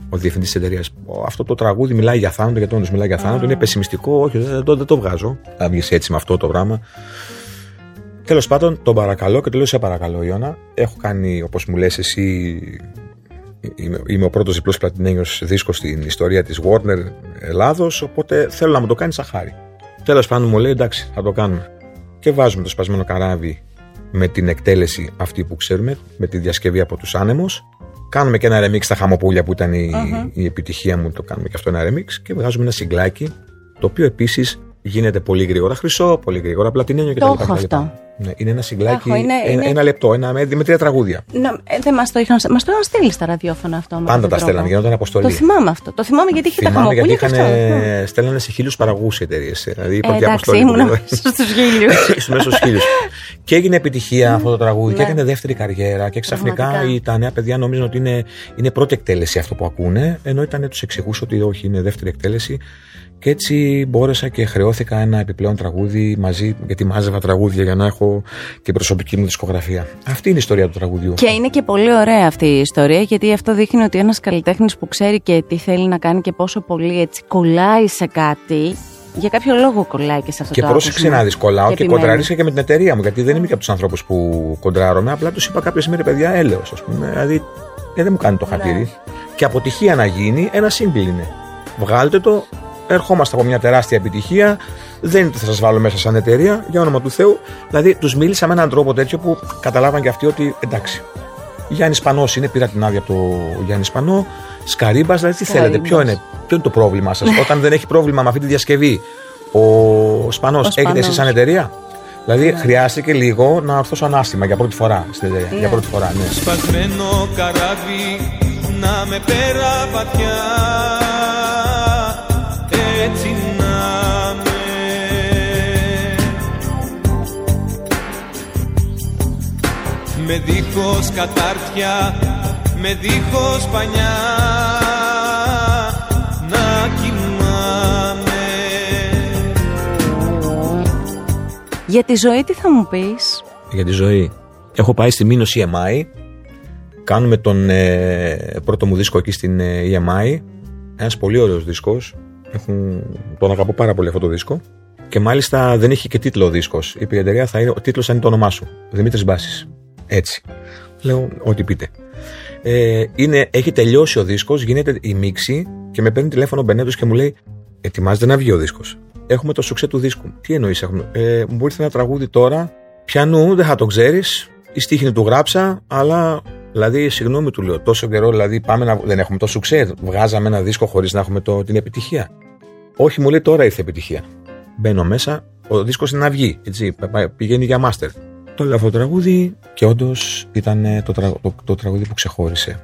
Speaker 2: ο διευθυντής της εταιρείας. Αυτό το τραγούδι μιλάει για θάνατο, γιατί όντω μιλάει για θάνατο. Είναι πεσημιστικό, όχι, δεν, το- δεν το βγάζω. Θα βγει έτσι με αυτό το πράγμα. Τέλος πάντων, τον παρακαλώ και του λέω: Σε παρακαλώ, Ιώνα. Έχω κάνει, όπως μου λες, εσύ. Είμαι, είμαι ο πρώτος διπλός πλατινένιο δίσκος στην ιστορία της Warner Ελλάδος. Οπότε θέλω να μου το κάνεις σαν χάρη. Τέλος πάντων, μου λέει: Εντάξει, θα το κάνουμε. Και βάζουμε το σπασμένο καράβι με την εκτέλεση αυτή που ξέρουμε, με τη διασκευή από τους άνεμους. Κάνουμε και ένα remix στα χαμοπούλια που ήταν η, η επιτυχία μου, το κάνουμε και αυτό ένα remix και βγάζουμε ένα συγκλάκι, το οποίο επίσης γίνεται πολύ γρήγορα χρυσό, πολύ γρήγορα πλατινένιο κτλ.
Speaker 1: Το
Speaker 2: κτλ.
Speaker 1: έχω αυτό.
Speaker 2: Ναι, είναι ένα συγκλάκι,
Speaker 1: έχω, είναι-
Speaker 2: ένα,
Speaker 1: είναι-
Speaker 2: ένα λεπτό, ένα, με, με τρία τραγούδια.
Speaker 1: Να, ε, δεν μας το είχαν, μας το είχαν στείλει στα ραδιόφωνα αυτό. με
Speaker 2: Πάντα
Speaker 1: αυτόν
Speaker 2: τα
Speaker 1: τον
Speaker 2: στέλνανε,
Speaker 1: τρόπο.
Speaker 2: γινόταν αποστολή.
Speaker 1: Το θυμάμαι αυτό. Το θυμάμαι γιατί είχε τα
Speaker 2: Θυμάμαι γιατί
Speaker 1: χαμοπούλια και
Speaker 2: είχαν,
Speaker 1: αυτό. Ναι.
Speaker 2: στέλνανε σε χίλιους παραγωγούς οι εταιρείες. Δηλαδή,
Speaker 1: Ε,
Speaker 2: είπαν τι
Speaker 1: εντάξει,
Speaker 2: αποστολή.
Speaker 1: ήμουν
Speaker 2: που-
Speaker 1: στους χίλιους. <laughs>
Speaker 2: Στους μέσου χίλιους. και έγινε επιτυχία αυτό το τραγούδι και
Speaker 1: Ναι.
Speaker 2: έκανε δεύτερη καριέρα. Και ξαφνικά
Speaker 1: Πραγματικά.
Speaker 2: οι- τα νέα παιδιά νόμιζαν ότι είναι, είναι πρώτη εκτέλεση αυτό που ακούνε. Ενώ ήταν τους εξηγούσε ότι όχι, είναι δεύτερη εκτέλεση. Και έτσι μπόρεσα και χρεώθηκα ένα επιπλέον τραγούδι μαζί, γιατί μάζευα τραγούδια για να έχω την προσωπική μου δισκογραφία. Αυτή είναι η ιστορία του τραγουδιού.
Speaker 1: Και είναι και πολύ ωραία αυτή η ιστορία γιατί αυτό δείχνει ότι ένας καλλιτέχνης που ξέρει και τι θέλει να κάνει και πόσο πολύ έτσι κολλάει σε κάτι για κάποιο λόγο κολλάει και σε αυτό
Speaker 2: Και
Speaker 1: το
Speaker 2: πρόσεξε
Speaker 1: άκουσμα.
Speaker 2: να δεις, κολλάω και,
Speaker 1: επιμένει.
Speaker 2: κοντράρισα και με την εταιρεία μου. Γιατί δεν είμαι και από τους ανθρώπους που κοντράρομαι. Απλά τους είπα κάποια στιγμή, ρε παιδιά, έλεος, ας πούμε. Δηλαδή, ε, δεν μου κάνει το χατήρι.
Speaker 1: Ναι.
Speaker 2: Και αποτυχία να γίνει, ένα σύγκλι είναι. Βγάλτε το, ερχόμαστε από μια τεράστια επιτυχία. Δεν είναι ότι θα σας βάλω μέσα σαν εταιρεία, για όνομα του Θεού. Δηλαδή, τους μίλησα με έναν τρόπο τέτοιο που καταλάβαν και αυτοί ότι εντάξει. Γιάννης Πανός είναι, πήρα την άδεια από το Γιάννης Πανό. Σκαρίμπας, δηλαδή τι θέλετε, ποιο
Speaker 1: Σκαρίμπας.
Speaker 2: είναι, ποιο είναι το πρόβλημά σας; Όταν δεν έχει πρόβλημα με αυτή τη διασκευή, ο Σπανός,
Speaker 1: Ο
Speaker 2: έχετε
Speaker 1: Σπανός.
Speaker 2: εσεί σαν εταιρεία; Δηλαδή, χρειάστηκε λίγο να ορθώσω ανάστημα για πρώτη φορά στην εταιρεία. Για πρώτη φορά, ναι.
Speaker 3: Σπασμένο καράβι να με πέρα βαθιά με δίχως κατάρτια με δίχως πανιά να κοιμάμαι
Speaker 1: Για τη ζωή τι θα μου πεις;
Speaker 2: Για τη ζωή. Έχω πάει στη Μήνος EMI. Κάνουμε τον ε, πρώτο μου δίσκο εκεί στην ε, EMI. Ένας πολύ ωραίος δίσκος. Έχουν, τον αγαπώ πάρα πολύ αυτό το δίσκο. Και μάλιστα δεν είχε και τίτλο ο δίσκος. Είπε η εταιρεία, θα είναι, ο τίτλος θα είναι το όνομά σου. Δημήτρης Μπάσης. Έτσι. Λέω, ό,τι πείτε. Ε, είναι, έχει τελειώσει ο δίσκος, γίνεται η μίξη και με παίρνει τηλέφωνο ο Μπενέτος και μου λέει Ετοιμάζεται να βγει ο δίσκος. Έχουμε το σουξέ του δίσκου. Τι εννοείς έχουμε; Ε, μου ήρθε ένα τραγούδι τώρα Πιανού δεν θα το ξέρεις. Η στίχνη του γράψα, αλλά δηλαδή, συγγνώμη του λέω, τόσο καιρό δηλαδή πάμε να. Δεν έχουμε το σουξέ. Βγάζαμε ένα δίσκο χωρίς να έχουμε το, την επιτυχία. Όχι, μου λέει τώρα ήρθε η επιτυχία. Μπαίνω μέσα, ο δίσκος είναι να βγει. Έτσι, πα- πηγαίνει για μάστερ. Το λέω αυτό το τραγούδι και όντως ήταν ε, το, τρα- το, το τραγούδι που ξεχώρισε.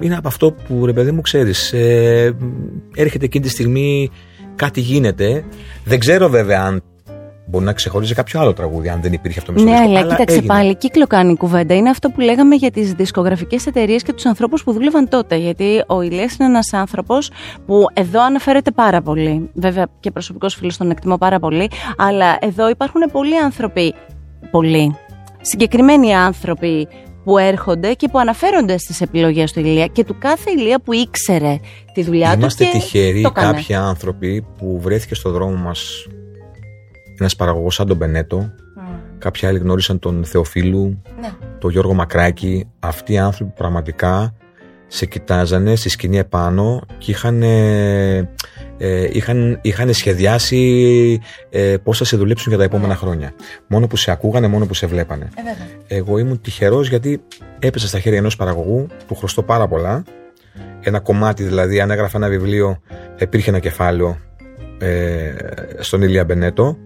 Speaker 2: είναι από αυτό που ρε παιδί μου ξέρεις ε, έρχεται εκείνη τη στιγμή κάτι γίνεται δεν ξέρω βέβαια αν Μπορεί να ξεχωρίζει κάποιο άλλο τραγούδι, αν δεν υπήρχε αυτό
Speaker 1: με Ναι, αλλά, αλλά κοίταξε έγινε. πάλι, κύκλο κάνει η κουβέντα. Είναι αυτό που λέγαμε για τις δισκογραφικές εταιρείες και τους ανθρώπους που δούλευαν τότε. Γιατί ο Ηλίας είναι ένας άνθρωπος που εδώ αναφέρεται πάρα πολύ. Βέβαια και προσωπικός φίλος τον εκτιμώ πάρα πολύ. Αλλά εδώ υπάρχουν πολλοί άνθρωποι. Πολλοί. Συγκεκριμένοι άνθρωποι που έρχονται και που αναφέρονται στις επιλογές του Ηλία και του κάθε Ηλία που ήξερε τη δουλειά
Speaker 2: Είμαστε
Speaker 1: του
Speaker 2: Είμαστε τυχεροί κάποιοι άνθρωποι που βρέθηκε στο δρόμο μας ένας παραγωγός σαν τον Μπενέτο. Mm. Κάποιοι άλλοι γνώρισαν τον Θεοφίλου, ναι. τον Γιώργο Μακράκη. Αυτοί οι άνθρωποι πραγματικά σε κοιτάζανε στη σκηνή επάνω και είχαν, ε, είχαν, είχαν σχεδιάσει ε, πώς θα σε δουλέψουν για τα επόμενα ναι. χρόνια. Μόνο που σε ακούγανε, μόνο που σε βλέπανε. Ε, Εγώ ήμουν τυχερός γιατί έπεσα στα χέρια ενός παραγωγού που χρωστώ πάρα πολλά. Ένα κομμάτι δηλαδή, αν έγραφα ένα βιβλίο, υπήρχε ένα κεφάλαιο ε, στον Ηλία Μπενέτο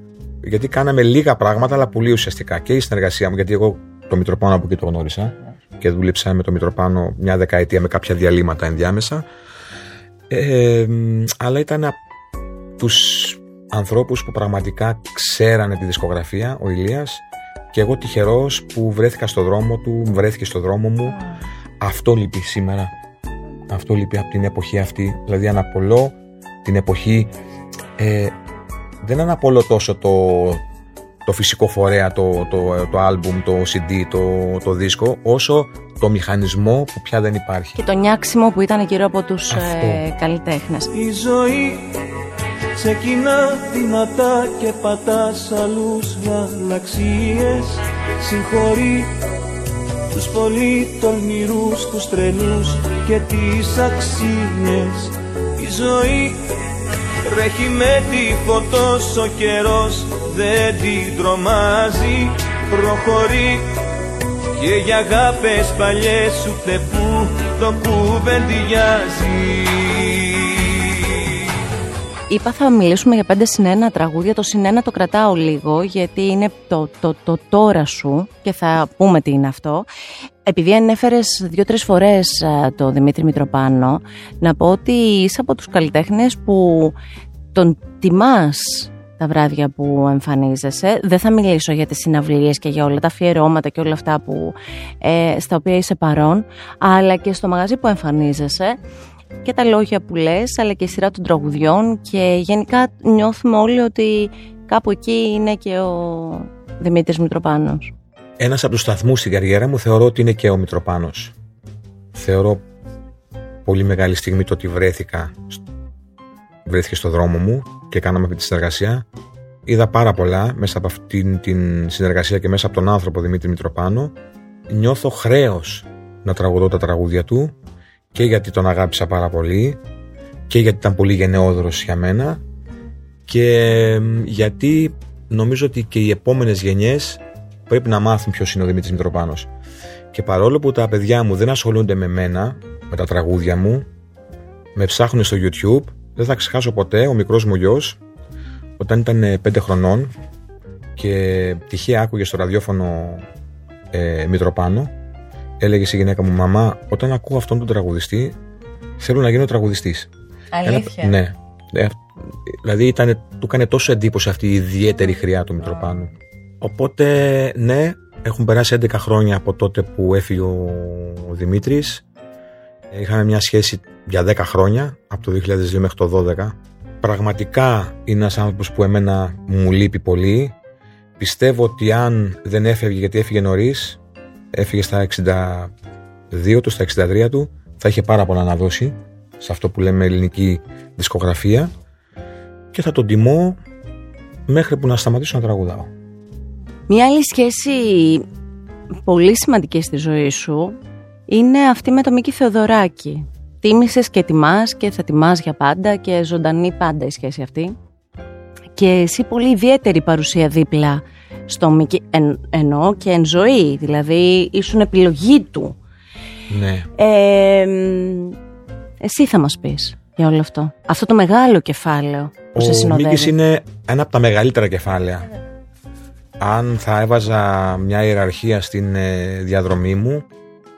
Speaker 2: γιατί κάναμε λίγα πράγματα, αλλά πολύ ουσιαστικά. Και η συνεργασία μου, γιατί εγώ το Μητροπάνο από εκεί το γνώρισα και δούλεψα με το Μητροπάνο μια δεκαετία με κάποια διαλύματα ενδιάμεσα. Ε, αλλά ήταν από τους ανθρώπους που πραγματικά ξέρανε τη δισκογραφία, ο Ηλίας, και εγώ τυχερός που βρέθηκα στο δρόμο του, βρέθηκε στο δρόμο μου. Αυτό λείπει σήμερα. Αυτό λείπει από την εποχή αυτή. Δηλαδή αναπολώ την εποχή ε, δεν αναπολώ τόσο το, το φυσικό φορέα, το, το, το άλμπουμ, το CD, το, το δίσκο, όσο το μηχανισμό που πια δεν υπάρχει.
Speaker 1: Και το νιάξιμο που ήταν γύρω από τους ε, καλλιτέχνες.
Speaker 3: Η ζωή ξεκινά δυνατά και πατάς αλλούς γαλαξίες Συγχωρεί τους πολύ τολμηρούς, τους τρελούς και τις αξίες Η ζωή Τρέχει με τη φωτός ο καιρός δεν την τρομάζει Προχωρεί και για αγάπες παλιές ούτε που το κουβεντιάζει
Speaker 1: Είπα θα μιλήσουμε για πέντε συνένα τραγούδια. Το συνένα το κρατάω λίγο γιατί είναι το, το, το τώρα σου και θα πούμε τι είναι αυτό. Επειδή ανέφερες δύο-τρεις φορές το Δημήτρη Μητροπάνο, να πω ότι είσαι από τους καλλιτέχνες που τον τιμάς τα βράδια που εμφανίζεσαι. Δεν θα μιλήσω για τις συναυλίες και για όλα τα αφιερώματα και όλα αυτά που, ε, στα οποία είσαι παρόν, αλλά και στο μαγαζί που εμφανίζεσαι και τα λόγια που λες, αλλά και η σειρά των τραγουδιών και γενικά νιώθουμε όλοι ότι κάπου εκεί είναι και ο Δημήτρης Μητροπάνος.
Speaker 2: Ένας από τους σταθμούς στην καριέρα μου θεωρώ ότι είναι και ο Μητροπάνος. Θεωρώ πολύ μεγάλη στιγμή το ότι βρέθηκα βρέθηκε στο δρόμο μου και κάναμε αυτή τη συνεργασία. Είδα πάρα πολλά μέσα από αυτή την συνεργασία και μέσα από τον άνθρωπο Δημήτρη Μητροπάνο. Νιώθω χρέος να τραγουδώ τα τραγούδια του και γιατί τον αγάπησα πάρα πολύ και γιατί ήταν πολύ γενναιόδωρος για μένα και γιατί νομίζω ότι και οι επόμενες γενιές πρέπει να μάθουν ποιος είναι ο Δημήτρης Μητροπάνος. Και παρόλο που τα παιδιά μου δεν ασχολούνται με μένα, με τα τραγούδια μου, με ψάχνουν στο YouTube, δεν θα ξεχάσω ποτέ ο μικρός μου γιος όταν ήταν 5 χρονών και τυχαία άκουγε στο ραδιόφωνο ε, Μητροπάνο έλεγε στη γυναίκα μου «Μαμά, όταν ακούω αυτόν τον τραγουδιστή θέλω να γίνω τραγουδιστής».
Speaker 1: Αλήθεια;
Speaker 2: Ένα, ναι. Ε, δηλαδή ήταν, του έκανε τόσο εντύπωση αυτή η ιδιαίτερη χρειά του Μητροπάνου. Οπότε ναι, έχουν περάσει 11 χρόνια από τότε που έφυγε ο, ο Δημήτρης. Είχαμε μια σχέση για 10 χρόνια, από το 2002 μέχρι το 2012. Πραγματικά είναι ένας άνθρωπος που εμένα μου λείπει πολύ. Πιστεύω ότι αν δεν έφευγε γιατί έφυγε νωρίς, έφυγε στα 62 του, στα 63 του, θα είχε πάρα πολλά να δώσει σε αυτό που λέμε ελληνική δισκογραφία και θα τον τιμώ μέχρι που να σταματήσω να τραγουδάω.
Speaker 1: Μια άλλη σχέση πολύ σημαντική στη ζωή σου είναι αυτή με το Μίκη Θεοδωράκη. Τίμησες και τιμάς και θα τιμάς για πάντα και ζωντανή πάντα η σχέση αυτή. Και εσύ πολύ ιδιαίτερη παρουσία δίπλα στο Μίκη, εν, εννοώ και εν ζωή, δηλαδή ήσουν επιλογή του.
Speaker 2: Ναι.
Speaker 1: Ε, εσύ θα μας πεις για όλο αυτό. Αυτό το μεγάλο κεφάλαιο που
Speaker 2: Ο
Speaker 1: σε συνοδεύει.
Speaker 2: Ο Μίκης είναι ένα από τα μεγαλύτερα κεφάλαια. Αν θα έβαζα μια ιεραρχία στην ε, διαδρομή μου,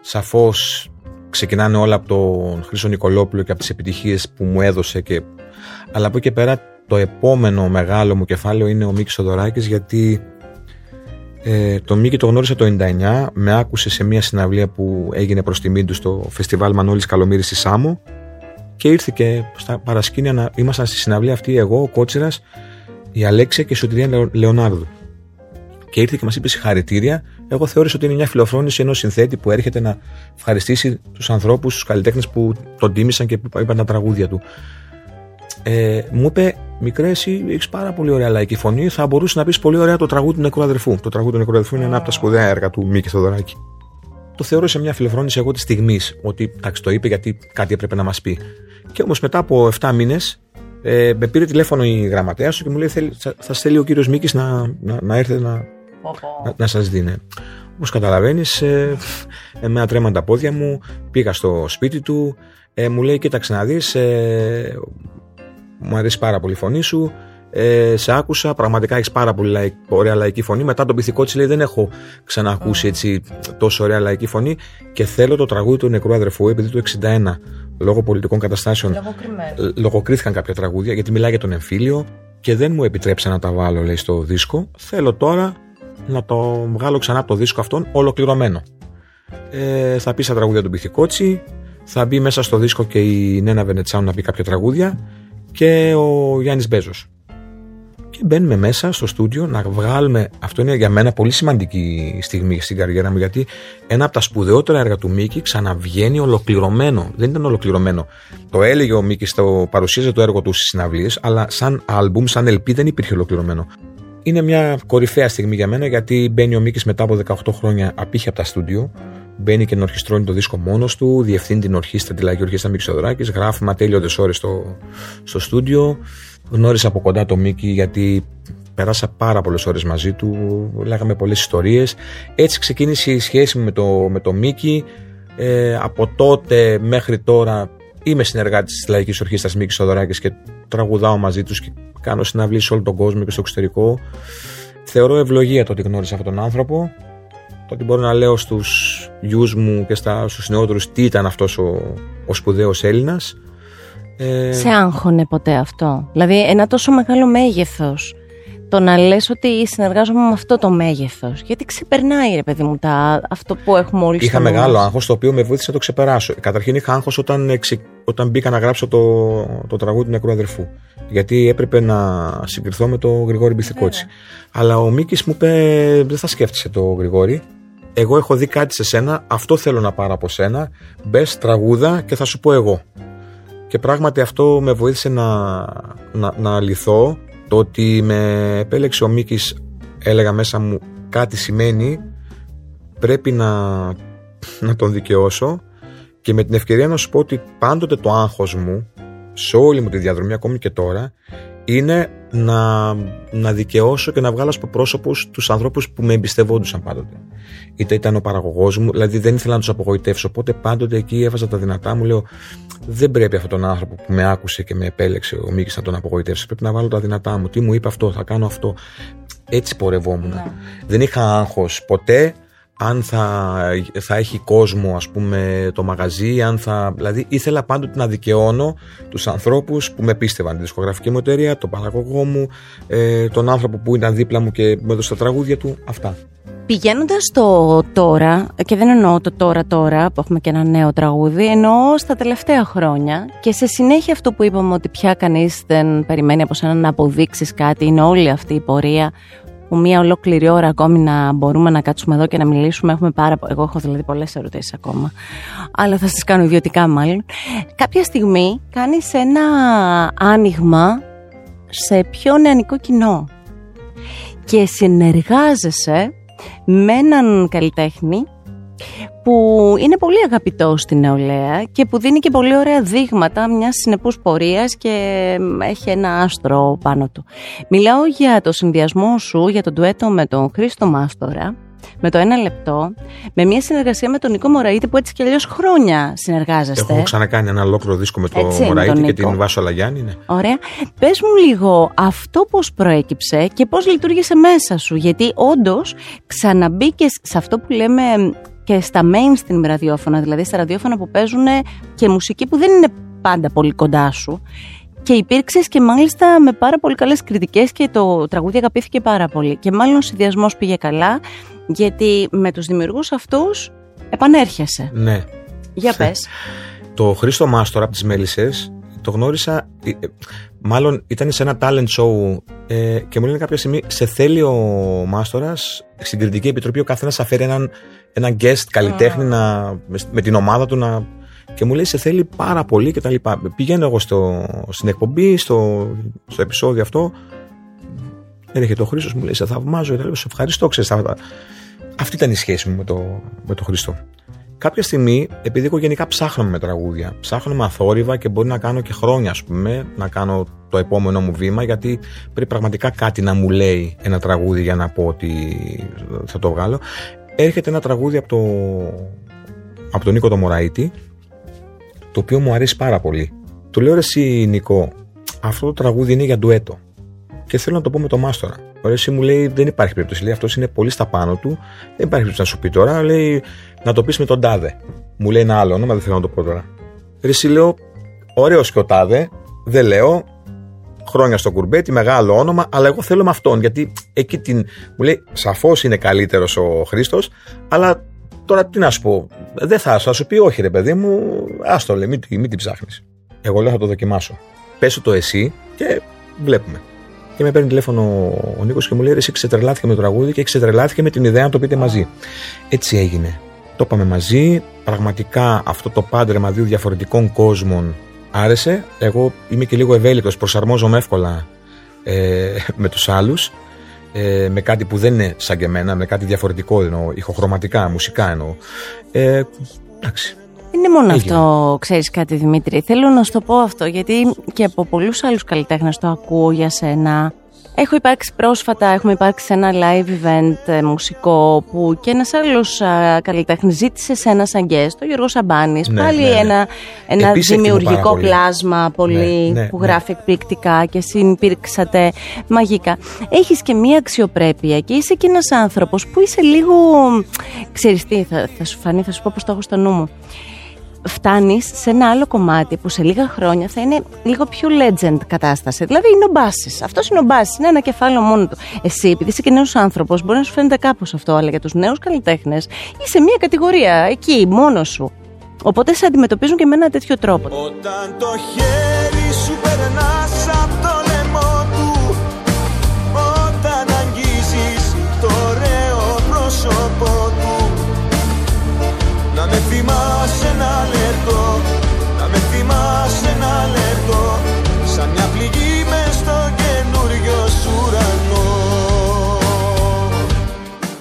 Speaker 2: σαφώς ξεκινάνε όλα από τον Χρήσο Νικολόπουλο και από τις επιτυχίες που μου έδωσε και... αλλά από εκεί πέρα το επόμενο μεγάλο μου κεφάλαιο είναι ο Μίκης Σοδωράκης γιατί ε, τον Μίκη το γνώρισα το 99 με άκουσε σε μια συναυλία που έγινε προς τιμή του στο φεστιβάλ Μανώλης Καλομήρης στη Σάμο και ήρθε και στα παρασκήνια να ήμασταν στη συναυλία αυτή εγώ, ο Κότσιρας, η Αλέξια και η Σωτηρία Λεωνάρδου και ήρθε και μας είπε συγχαρητήρια. Εγώ θεώρησα ότι είναι μια φιλοφρόνηση ενός συνθέτη που έρχεται να ευχαριστήσει τους ανθρώπους, τους καλλιτέχνες που τον τίμησαν και που είπαν τα τραγούδια του. Ε, μου είπε, Μικρέ, εσύ έχεις πάρα πολύ ωραία λαϊκή φωνή. Θα μπορούσες να πεις πολύ ωραία το τραγούδι του νεκρού αδερφού. Το τραγούδι του νεκρού αδερφού είναι ένα από τα σπουδαία έργα του Μίκη Θοδωράκη. Το θεώρησα μια φιλοφρόνηση εγώ της στιγμής. Ότι εντάξει, το είπε γιατί κάτι έπρεπε να μας πει. Και όμως μετά από 7 μήνες ε, με πήρε τηλέφωνο η γραμματέα του και μου λέει: Θα στέλνει ο κύριος Μίκης να, να, να έρθει να, να, να σας δίνει. Όπως καταλαβαίνεις, ε, με τρέμαν τα πόδια μου, πήγα στο σπίτι του, ε, μου λέει: Κοίταξε να δεις, ε, μου αρέσει πάρα πολύ η φωνή σου. Ε, σε άκουσα, πραγματικά έχεις πάρα πολύ λαϊκ, ωραία λαϊκή φωνή. Μετά τον πυθικό της λέει: Δεν έχω ξανακούσει έτσι τόσο ωραία λαϊκή φωνή και θέλω το τραγούδι του νεκρού αδερφού, επειδή το 61 λόγω πολιτικών καταστάσεων λογοκρίθηκαν κάποια τραγούδια γιατί μιλάει για τον εμφύλιο και δεν μου επιτρέψε να τα βάλω λέει στο δίσκο. Θέλω τώρα να το βγάλω ξανά από το δίσκο αυτόν ολοκληρωμένο. Ε, θα πει στα τραγούδια του Πυθικότσι, θα μπει μέσα στο δίσκο και η Νένα Βενετσάου να πει κάποια τραγούδια και ο Γιάννης Μπέζος. Και μπαίνουμε μέσα στο στούντιο να βγάλουμε. Αυτό είναι για μένα πολύ σημαντική στιγμή στην καριέρα μου, γιατί ένα από τα σπουδαιότερα έργα του Μίκη ξαναβγαίνει ολοκληρωμένο. Δεν ήταν ολοκληρωμένο. Το έλεγε ο Μίκης, το παρουσίαζε το έργο του στις συναυλίες, αλλά σαν άλμπουμ, σαν LP δεν υπήρχε ολοκληρωμένο. Είναι μια κορυφαία στιγμή για μένα γιατί μπαίνει ο Μίκης μετά από 18 χρόνια απήχε από τα στούντιο. Μπαίνει και ενορχιστρώνει το δίσκο μόνος του, διευθύνει την ορχήστρα, τη λαϊκή ορχήστρα Μίκη Σοδωράκη, γράφει ματέλειωτες ώρες στο, στο στούντιο. Γνώρισα από κοντά το Μίκη γιατί περάσα πάρα πολλές ώρες μαζί του, λέγαμε πολλές ιστορίες. Έτσι ξεκίνησε η σχέση μου με το, με το Μίκη. Ε, από τότε μέχρι τώρα είμαι συνεργάτης της Λαϊκής Ορχήστρας Μίκης Σοδωράκη και τραγουδάω μαζί τους και κάνω συναυλίες σε όλο τον κόσμο και στο εξωτερικό. Θεωρώ ευλογία το ότι γνώρισα αυτόν τον άνθρωπο. Το ότι μπορώ να λέω στους γιους μου και στους νεότερους τι ήταν αυτός ο, ο σπουδαίος Έλληνας.
Speaker 1: Ε... Σε άγχωνε ποτέ αυτό; Δηλαδή ένα τόσο μεγάλο μέγεθος. Το να λες ότι συνεργάζομαι με αυτό το μέγεθος. Γιατί ξεπερνάει ρε παιδί μου τα, αυτό που έχουμε όλοι
Speaker 2: Είχα μεγάλο άγχος το οποίο με βοήθησε να το ξεπεράσω. Καταρχήν είχα άγχος όταν, όταν μπήκα να γράψω το, το τραγούδι του νεκρού αδερφού. Γιατί έπρεπε να συγκριθώ με το Γρηγόρη Μπιθικότσι. Αλλά ο Μίκης μου είπε δεν θα σκέφτεσαι το Γρηγόρη. Εγώ έχω δει κάτι σε σένα, αυτό θέλω να πάρω από σένα. Μπες τραγούδα και θα σου πω εγώ. Και πράγματι αυτό με βοήθησε να, να, να λυθώ. Το ότι με επέλεξε ο Μίκης έλεγα μέσα μου κάτι σημαίνει πρέπει να, να τον δικαιώσω. Και με την ευκαιρία να σου πω ότι πάντοτε το άγχος μου σε όλη μου τη διαδρομή ακόμη και τώρα είναι να, να δικαιώσω και να βγάλω στο πρόσωπο τους ανθρώπους που με εμπιστευόντουσαν πάντοτε. Είτε ήταν ο παραγωγός μου, δηλαδή δεν ήθελα να τους απογοητεύσω. Οπότε πάντοτε εκεί έβαζα τα δυνατά μου, λέω: Δεν πρέπει αυτόν τον άνθρωπο που με άκουσε και με επέλεξε ο Μίκης να τον απογοητεύσει. Πρέπει να βάλω τα δυνατά μου. Τι μου είπε αυτό, θα κάνω αυτό. Έτσι πορευόμουν. Ναι. Δεν είχα άγχος ποτέ αν θα, θα έχει κόσμο ας πούμε το μαγαζί, αν θα, δηλαδή ήθελα πάντοτε να δικαιώνω τους ανθρώπους που με πίστευαν, τη δισκογραφική μου εταιρεία, τον παραγωγό μου, ε, τον άνθρωπο που ήταν δίπλα μου και μου έδωσε τα τραγούδια του, αυτά.
Speaker 1: Πηγαίνοντας το τώρα, και δεν εννοώ το τώρα τώρα που έχουμε και ένα νέο τραγούδι, εννοώ στα τελευταία χρόνια και σε συνέχεια αυτό που είπαμε ότι πια κανείς δεν περιμένει από σένα να αποδείξεις κάτι, είναι όλη αυτή η πορεία που μία ολόκληρη ώρα ακόμη να μπορούμε να κάτσουμε εδώ και να μιλήσουμε. Έχουμε πάρα Εγώ έχω δηλαδή πολλές ερωτήσεις ακόμα. Αλλά θα σας κάνω ιδιωτικά μάλλον. Κάποια στιγμή κάνεις ένα άνοιγμα σε πιο νεανικό κοινό. Και συνεργάζεσαι με έναν καλλιτέχνη που είναι πολύ αγαπητό στην νεολαία και που δίνει και πολύ ωραία δείγματα μιας συνεπούς πορείας και έχει ένα άστρο πάνω του. Μιλάω για το συνδυασμό σου, για τον τουέτο με τον Χρήστο Μάστορα, με το ένα λεπτό, με μια συνεργασία με τον Νίκο Μωραήτη που έτσι κι αλλιώς χρόνια συνεργάζεστε.
Speaker 2: Έχω ξανακάνει ένα ολόκληρο δίσκο με τον Μωραήτη και την Βάσο Λαγιάννη. Ναι.
Speaker 1: Ωραία. Πες μου λίγο αυτό πώς προέκυψε και πώς λειτουργήσε μέσα σου. Γιατί όντως ξαναμπήκες σε αυτό που λέμε και στα mainstream ραδιόφωνα, δηλαδή στα ραδιόφωνα που παίζουν και μουσική που δεν είναι πάντα πολύ κοντά σου. Και υπήρξες και μάλιστα με πάρα πολύ καλές κριτικές και το τραγούδι αγαπήθηκε πάρα πολύ. Και μάλλον ο συνδυασμός πήγε καλά, γιατί με τους δημιουργούς αυτούς επανέρχεσαι.
Speaker 2: Ναι.
Speaker 1: Για πες. <laughs>
Speaker 2: το Χρήστο Μάστορα από τις Μέλισσες το γνώρισα. ε, ε, Μάλλον ήταν σε ένα talent show ε, και μου λένε κάποια στιγμή: Σε θέλει ο Μάστορας στην κριτική επιτροπή ο καθένας να φέρει έναν, έναν guest καλλιτέχνη να, με, με την ομάδα του να. Και μου λέει: Σε θέλει πάρα πολύ και τα λοιπά. Πηγαίνω εγώ στο, στην εκπομπή, στο, στο επεισόδιο αυτό. Έρχεται ο Χρήστος, μου λέει: Σε θαυμάζω. Και τα λέω, Σε ευχαριστώ, ξέρεις, αυτά. Αυτή ήταν η σχέση μου με το, με το Χριστό. Κάποια στιγμή, επειδή εγώ γενικά ψάχνω με τραγούδια, ψάχνω με αθόρυβα και μπορεί να κάνω και χρόνια, ας πούμε, να κάνω το επόμενο μου βήμα, γιατί πρέπει πραγματικά κάτι να μου λέει ένα τραγούδι για να πω ότι θα το βγάλω. Έρχεται ένα τραγούδι από, το, από τον Νίκο το Μωραήτη, το οποίο μου αρέσει πάρα πολύ. Του λέω ρε εσύ Νικό, αυτό το τραγούδι είναι για ντουέτο και θέλω να το πω με το Μάστορα. Ο ρε εσύ μου λέει δεν υπάρχει περίπτωση, λέει αυτός είναι πολύ στα πάνω του, δεν υπάρχει περίπτωση να σου πει τώρα, λέει να το πεις με τον Τάδε. Μου λέει ένα άλλο όνομα, δεν θέλω να το πω τώρα. Ρε εσύ λέω, ωραίος και ο Τάδε, δεν λέω, χρόνια στο κουρμπέτι, μεγάλο όνομα, αλλά εγώ θέλω με αυτόν. Γιατί εκεί την. Μου λέει, σαφώς είναι καλύτερος ο Χρήστος, αλλά τώρα τι να σου πω. Δεν θα, θα σου πει, όχι ρε παιδί μου, άστο λέει, μην, μην την ψάχνεις. Εγώ λέω θα το δοκιμάσω. Πέσω το εσύ και βλέπουμε. Και με παίρνει τηλέφωνο ο Νίκος και μου λέει: «Ρε, Εσύ ξετρελάθηκε με το τραγούδι και ξετρελάθηκε με την ιδέα να το πείτε μαζί. Έτσι έγινε. Το είπαμε μαζί. Πραγματικά αυτό το πάντρεμα δύο διαφορετικών κόσμων άρεσε. Εγώ είμαι και λίγο ευέλικτος, προσαρμόζομαι εύκολα ε, με τους άλλους. Ε, με κάτι που δεν είναι σαν και εμένα, με κάτι διαφορετικό εννοώ, ηχοχρωματικά, μουσικά εννοώ. Ε, εντάξει.
Speaker 1: Είναι μόνο
Speaker 2: Έγινε.
Speaker 1: αυτό, ξέρεις κάτι Δημήτρη. Θέλω να σου το πω αυτό, γιατί και από πολλούς άλλους καλλιτέχνες το ακούω για σένα. Έχω υπάρξει πρόσφατα, έχουμε υπάρξει σε ένα live event ε, μουσικό που και ένας άλλος α, καλλιτέχνης ζήτησε σε ένα σαν guest, ο Γιώργος Σαμπάνης.
Speaker 2: Ναι,
Speaker 1: Πάλι
Speaker 2: ναι, ναι.
Speaker 1: ένα, ένα
Speaker 2: Επίσης εκτιμώ πάρα
Speaker 1: δημιουργικό
Speaker 2: πολύ.
Speaker 1: πλάσμα πολύ
Speaker 2: Ναι, ναι,
Speaker 1: που
Speaker 2: ναι.
Speaker 1: γράφει εκπληκτικά και συμπήρξατε μαγικά. Έχεις και μία αξιοπρέπεια και είσαι και ένας άνθρωπος που είσαι λίγο, ξέρεις τι, θα, θα σου φανεί, θα σου πω πώς το έχω στο νου μου φτάνεις σε ένα άλλο κομμάτι που σε λίγα χρόνια θα είναι λίγο πιο legend κατάσταση. Δηλαδή είναι ο Μπάσης. Αυτός είναι ο Μπάσης, είναι ένα κεφάλαιο μόνο του. Εσύ, επειδή είσαι και νέος άνθρωπος, μπορεί να σου φαίνεται κάπως αυτό, αλλά για τους νέους καλλιτέχνες είσαι μια κατηγορία εκεί, μόνος σου. Οπότε σε αντιμετωπίζουν και με ένα τέτοιο τρόπο.
Speaker 3: Όταν το χέρι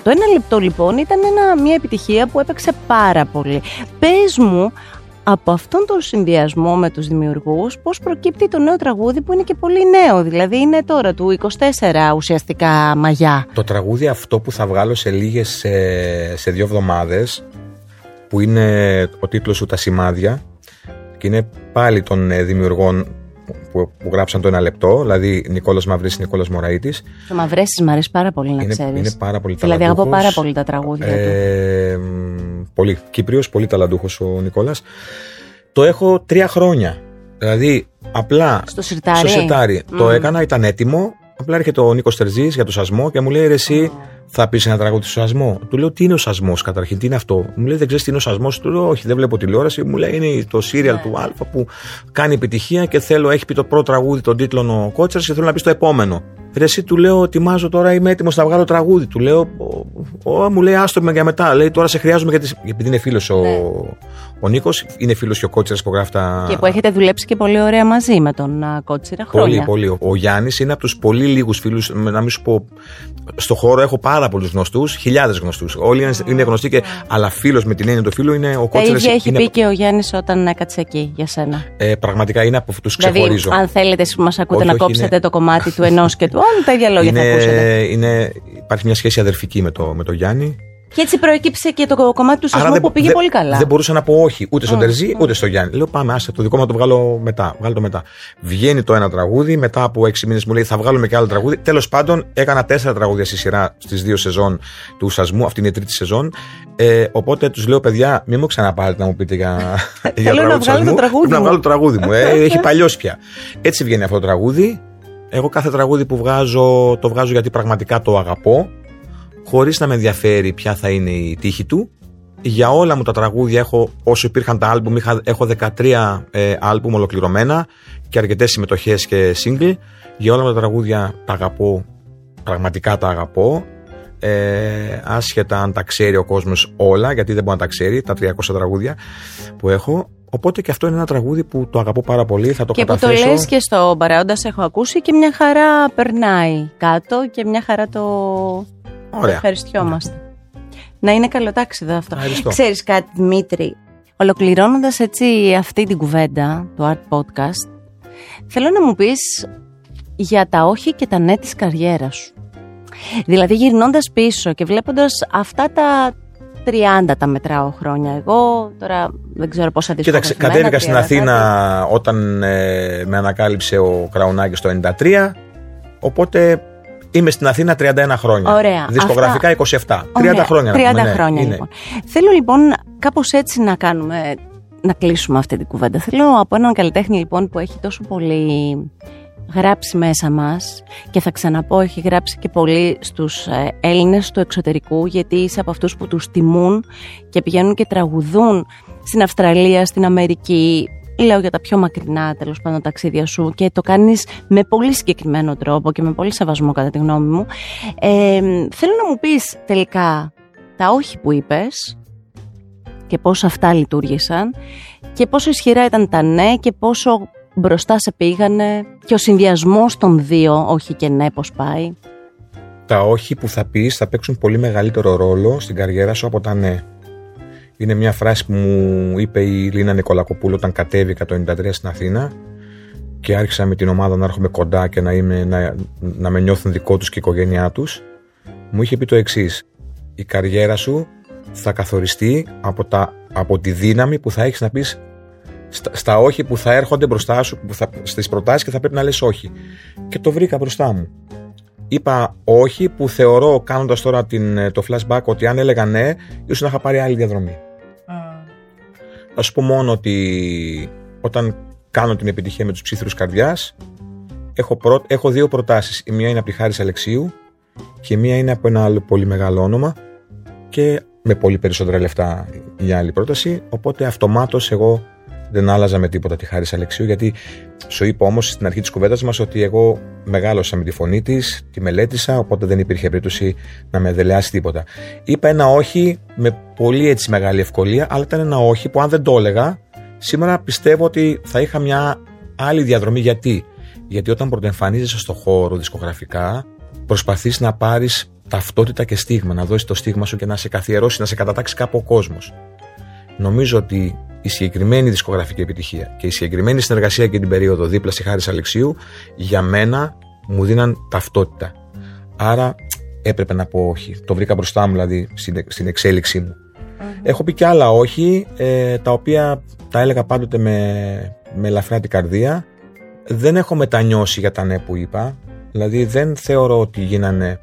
Speaker 3: Το ένα λεπτό
Speaker 1: λοιπόν ήταν ένα, μια επιτυχία που έπαιξε πάρα πολύ. Πες μου από αυτόν τον συνδυασμό με τους δημιουργούς πώς προκύπτει το νέο τραγούδι που είναι και πολύ νέο, δηλαδή είναι τώρα του 24 ουσιαστικά μαγιά.
Speaker 2: Το τραγούδι αυτό που θα βγάλω σε λίγες, σε, σε δύο εβδομάδες, που είναι ο τίτλος του «Τα σημάδια» και είναι πάλι των ε, δημιουργών που, που γράψαν το ένα λεπτό, δηλαδή Νικόλας Μαυρής, Νικόλας Μωραήτης.
Speaker 1: Το Μαυρέσεις μου αρέσει πάρα πολύ να
Speaker 2: είναι,
Speaker 1: ξέρεις.
Speaker 2: είναι πάρα πολύ
Speaker 1: Δηλαδή αγαπώ
Speaker 2: ταλαντούχος.
Speaker 1: πάρα πολύ τα τραγούδια του.
Speaker 2: Ε, μ, πολύ Κύπριος, πολύ ταλαντούχος ο Νικόλας. Το έχω τρία χρόνια. Δηλαδή, απλά
Speaker 1: Στο σιρτάρι.
Speaker 2: στο σιρτάρι.
Speaker 1: Μμμ.
Speaker 2: Το έκανα, ήταν έτοιμο. Απλά έρχεται ο Νίκος Τερζής για το σασμό και μου λέει: Ρε, εσύ θα πεις ένα τραγούδι στο σασμό; Του λέω: Τι είναι ο σασμός καταρχήν, τι είναι αυτό; Μου λέει: Δεν ξέρεις τι είναι ο σασμός; Του λέω: Όχι, δεν βλέπω τηλεόραση. Μου λέει: Είναι το σύριαλ
Speaker 1: Ναι.
Speaker 2: του Α που κάνει επιτυχία και θέλω, έχει πει το πρώτο τραγούδι, τον τίτλο ο Κότσερα και θέλω να πει το επόμενο. Ρε, εσύ του λέω: Ετοιμάζω τώρα, είμαι έτοιμος να βγάλω τραγούδι. Του λέω: «Ω, ω, Μου λέει: Άστο με για μετά. Λέει: Τώρα σε χρειάζομαι γιατί. Επειδή είναι φίλος ο,
Speaker 1: Ναι.
Speaker 2: ο Νίκος, είναι φίλος και ο Κότσερα που γράφει τα.
Speaker 1: Και που έχετε δουλέψει και πολύ ωραία μαζί με τον α, Κότσιρα χρόνια.
Speaker 2: Πολύ, πολύ. Ο Γιάννης είναι από τους πολύ λίγους φίλους, να μην σου πω. Στο χώρο έχω πάρα πολλούς γνωστούς, χιλιάδες γνωστούς. Όλοι είναι, είναι γνωστοί, και, αλλά φίλος με την έννοια του φίλου είναι ο
Speaker 1: Τα
Speaker 2: Κότσερα.
Speaker 1: ίδια έχει πει και ο Γιάννης όταν έκατσε εκεί για σένα.
Speaker 2: Ε, πραγματικά είναι από αυτού τους
Speaker 1: Δηλαδή,
Speaker 2: ξεχωρίζω.
Speaker 1: αν θέλετε εσείς που μας ακούτε
Speaker 2: Όχι,
Speaker 1: να
Speaker 2: όχι,
Speaker 1: κόψετε
Speaker 2: είναι-
Speaker 1: το κομμάτι του ενός και του άλλου, τα ίδια λόγια θα ακούσετε.
Speaker 2: είναι, είναι, υπάρχει μια σχέση αδερφική με το, με το Γιάννη.
Speaker 1: Και έτσι προέκυψε και το κομμάτι του σεισμού
Speaker 2: δεν-
Speaker 1: που πήγε
Speaker 2: δεν-
Speaker 1: πολύ καλά.
Speaker 2: Δεν μπορούσα να πω όχι ούτε στον
Speaker 1: Mm,
Speaker 2: Τερζή
Speaker 1: mm.
Speaker 2: ούτε στο Γιάννη. Λέω πάμε, άσε το δικό μου να το βγάλω μετά. Βγάλω το μετά. Βγαίνει το ένα τραγούδι, μετά από έξι μήνες μου λέει θα βγάλουμε και άλλο τραγούδι. Τέλος πάντων, έκανα τέσσερα τραγούδια στη σειρά στις δύο σεζόν του Σασμού. Αυτή είναι η τρίτη σεζόν. Ε, οπότε τους λέω, παιδιά, μην μου ξαναπάρετε να μου πείτε για, <laughs> για
Speaker 1: Θέλω να
Speaker 2: τραγούδι του
Speaker 1: βγάλω το
Speaker 2: Σασμού.
Speaker 1: τραγούδι
Speaker 2: Πρέπει να
Speaker 1: μου.
Speaker 2: βγάλω το τραγούδι μου. Ε, <laughs> έχει παλιώσει πια. Έτσι βγαίνει αυτό το τραγούδι. Εγώ κάθε τραγούδι που βγάζω, το βγάζω γιατί πραγματικά το αγαπώ χωρίς να με ενδιαφέρει ποια θα είναι η τύχη του. Για όλα μου τα τραγούδια έχω, όσο υπήρχαν τα άλμπουμ, είχα, έχω 13 ε, άλμπουμ ολοκληρωμένα και αρκετές συμμετοχές και single. Για όλα μου τα τραγούδια τα αγαπώ, πραγματικά τα αγαπώ. Ε, άσχετα αν τα ξέρει ο κόσμος όλα, γιατί δεν μπορεί να τα ξέρει, τα 300 τραγούδια που έχω. Οπότε και αυτό είναι ένα τραγούδι που το αγαπώ πάρα πολύ, θα το
Speaker 1: και που το
Speaker 2: καταθέσω.
Speaker 1: λες και στο παραόντα σε έχω ακούσει και μια χαρά περνάει κάτω και μια χαρά το, το
Speaker 2: Ωραία.
Speaker 1: ευχαριστιόμαστε. Να είναι καλοτάξιδο αυτό.
Speaker 2: Ευχαριστώ.
Speaker 1: Ξέρεις κάτι Δημήτρη, ολοκληρώνοντας έτσι αυτή την κουβέντα του Art Podcast, θέλω να μου πεις για τα όχι και τα ναι της καριέρας σου. Δηλαδή γυρνώντας πίσω και βλέποντας αυτά τα 30 τα μετράω χρόνια. Εγώ τώρα δεν ξέρω πόσα
Speaker 2: Κοίταξε,
Speaker 1: δισκογραφημένα,
Speaker 2: κατέβηκα στην
Speaker 1: 30
Speaker 2: Αθήνα όταν ε, με ανακάλυψε ο Κραουνάκης το 93. Οπότε είμαι στην Αθήνα 31 χρόνια.
Speaker 1: Ωραία.
Speaker 2: Δισκογραφικά 27. 30
Speaker 1: Ωραία,
Speaker 2: χρόνια.
Speaker 1: 30
Speaker 2: να πούμε, ναι,
Speaker 1: χρόνια
Speaker 2: είναι.
Speaker 1: λοιπόν. Θέλω λοιπόν κάπως έτσι να κάνουμε, να κλείσουμε αυτή την κουβέντα. Θέλω από έναν καλλιτέχνη λοιπόν που έχει τόσο πολύ γράψει μέσα μας και θα ξαναπώ έχει γράψει και πολύ στους ε, Έλληνες του εξωτερικού γιατί είσαι από αυτούς που τους τιμούν και πηγαίνουν και τραγουδούν στην Αυστραλία, στην Αμερική λέω για τα πιο μακρινά τέλος πάντων ταξίδια σου και το κάνεις με πολύ συγκεκριμένο τρόπο και με πολύ σεβασμό κατά τη γνώμη μου ε, θέλω να μου πεις τελικά τα όχι που είπες και πώς αυτά λειτουργήσαν και πόσο ισχυρά ήταν τα ναι και πόσο μπροστά σε πήγανε και ο συνδυασμός των δύο όχι και ναι πώς πάει.
Speaker 2: Τα όχι που θα πεις θα παίξουν πολύ μεγαλύτερο ρόλο στην καριέρα σου από τα ναι. Είναι μια φράση που μου είπε η Λίνα Νικολακοπούλου όταν κατέβηκα το 93 στην Αθήνα και άρχισα με την ομάδα να έρχομαι κοντά και να, είμαι, να, να με νιώθουν δικό τους και η οικογένειά τους. Μου είχε πει το εξής. Η καριέρα σου θα καθοριστεί από, τα, από τη δύναμη που θα έχεις να πεις στα, στα όχι που θα έρχονται μπροστά σου, που θα, στις προτάσεις και θα πρέπει να λες όχι. Και το βρήκα μπροστά μου είπα όχι που θεωρώ κάνοντας τώρα την, το flashback ότι αν έλεγα ναι ίσως να είχα πάρει άλλη διαδρομή. Θα σου πω μόνο ότι όταν κάνω την επιτυχία με τους ψήθυρους καρδιάς έχω, πρω- έχω δύο προτάσεις. Η μία είναι από τη Χάρης Αλεξίου και η μία είναι από ένα άλλο πολύ μεγάλο όνομα και με πολύ περισσότερα λεφτά η άλλη πρόταση οπότε αυτομάτως εγώ δεν άλλαζα με τίποτα τη Χάρη Αλεξίου γιατί σου είπα όμως στην αρχή της κουβέντας μας ότι εγώ μεγάλωσα με τη φωνή της, τη μελέτησα οπότε δεν υπήρχε περίπτωση να με δελεάσει τίποτα. Είπα ένα όχι με πολύ έτσι μεγάλη ευκολία αλλά ήταν ένα όχι που αν δεν το έλεγα σήμερα πιστεύω ότι θα είχα μια άλλη διαδρομή γιατί; Γιατί όταν πρωτοεμφανίζεσαι στο χώρο δισκογραφικά προσπαθείς να πάρεις ταυτότητα και στίγμα, να δώσεις το στίγμα σου και να σε καθιερώσεις, να σε κατατάξει κάπου ο κόσμος. Νομίζω ότι η συγκεκριμένη δισκογραφική επιτυχία και η συγκεκριμένη συνεργασία και την περίοδο δίπλα στη Χάρη Αλεξίου για μένα μου δίναν ταυτότητα. Άρα έπρεπε να πω όχι. Το βρήκα μπροστά μου δηλαδή στην, στην εξέλιξή μου. Έχω πει και άλλα όχι, ε, τα οποία τα έλεγα πάντοτε με, με ελαφρά την καρδία. Δεν έχω μετανιώσει για τα ναι που είπα. Δηλαδή δεν θεωρώ ότι γίνανε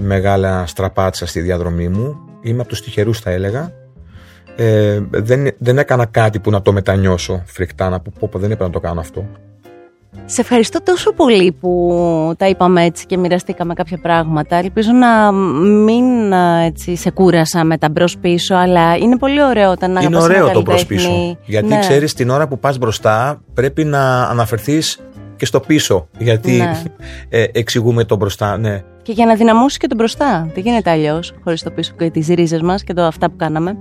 Speaker 2: μεγάλα στραπάτσα στη διαδρομή μου. Είμαι από τους τυχερούς θα έλεγα. Ε, δεν, δεν έκανα κάτι που να το μετανιώσω φρικτά, να πω, πω, πω δεν έπρεπε να το κάνω αυτό.
Speaker 1: Σε ευχαριστώ τόσο πολύ που τα είπαμε έτσι και μοιραστήκαμε κάποια πράγματα. Ελπίζω να μην α, έτσι, σε κούρασα με τα μπρος πίσω, αλλά είναι πολύ ωραίο όταν
Speaker 2: Είναι
Speaker 1: αγαπάς
Speaker 2: ωραίο
Speaker 1: ένα
Speaker 2: το μπρος
Speaker 1: καλλιτέχνη.
Speaker 2: πίσω. Γιατί
Speaker 1: Ναι.
Speaker 2: ξέρεις την ώρα που πας μπροστά πρέπει να αναφερθείς και στο πίσω. Γιατί
Speaker 1: Ναι. <laughs>
Speaker 2: ε, εξηγούμε το μπροστά. Ναι.
Speaker 1: Και για να δυναμώσει και τον μπροστά. Δεν γίνεται αλλιώς, χωρίς το πίσω και τις ρίζες μας και το αυτά που κάναμε.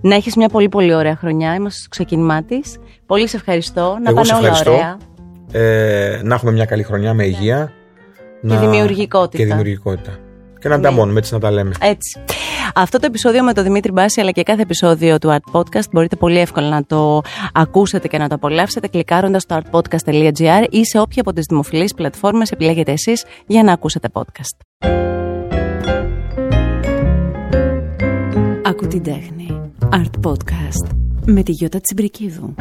Speaker 1: Να έχεις μια πολύ πολύ ωραία χρονιά. Είμαστε στο ξεκίνημά τη. Πολύ σε ευχαριστώ. Να
Speaker 2: Εγώ
Speaker 1: πάνε
Speaker 2: σε
Speaker 1: όλα
Speaker 2: ευχαριστώ.
Speaker 1: ωραία.
Speaker 2: Ε, να έχουμε μια καλή χρονιά με υγεία.
Speaker 1: Και δημιουργικότητα.
Speaker 2: Και δημιουργικότητα. Και να
Speaker 1: Ναι.
Speaker 2: τα μόνουμε, έτσι να τα λέμε.
Speaker 1: Έτσι. Αυτό το επεισόδιο με τον Δημήτρη Μπάση αλλά και κάθε επεισόδιο του Art Podcast μπορείτε πολύ εύκολα να το ακούσετε και να το απολαύσετε κλικάροντας στο artpodcast.gr ή σε όποια από τις δημοφιλείς πλατφόρμες επιλέγετε εσείς για να ακούσετε podcast. Άκου την τέχνη. Art Podcast. Με τη Γιώτα Τσιμπρικίδου.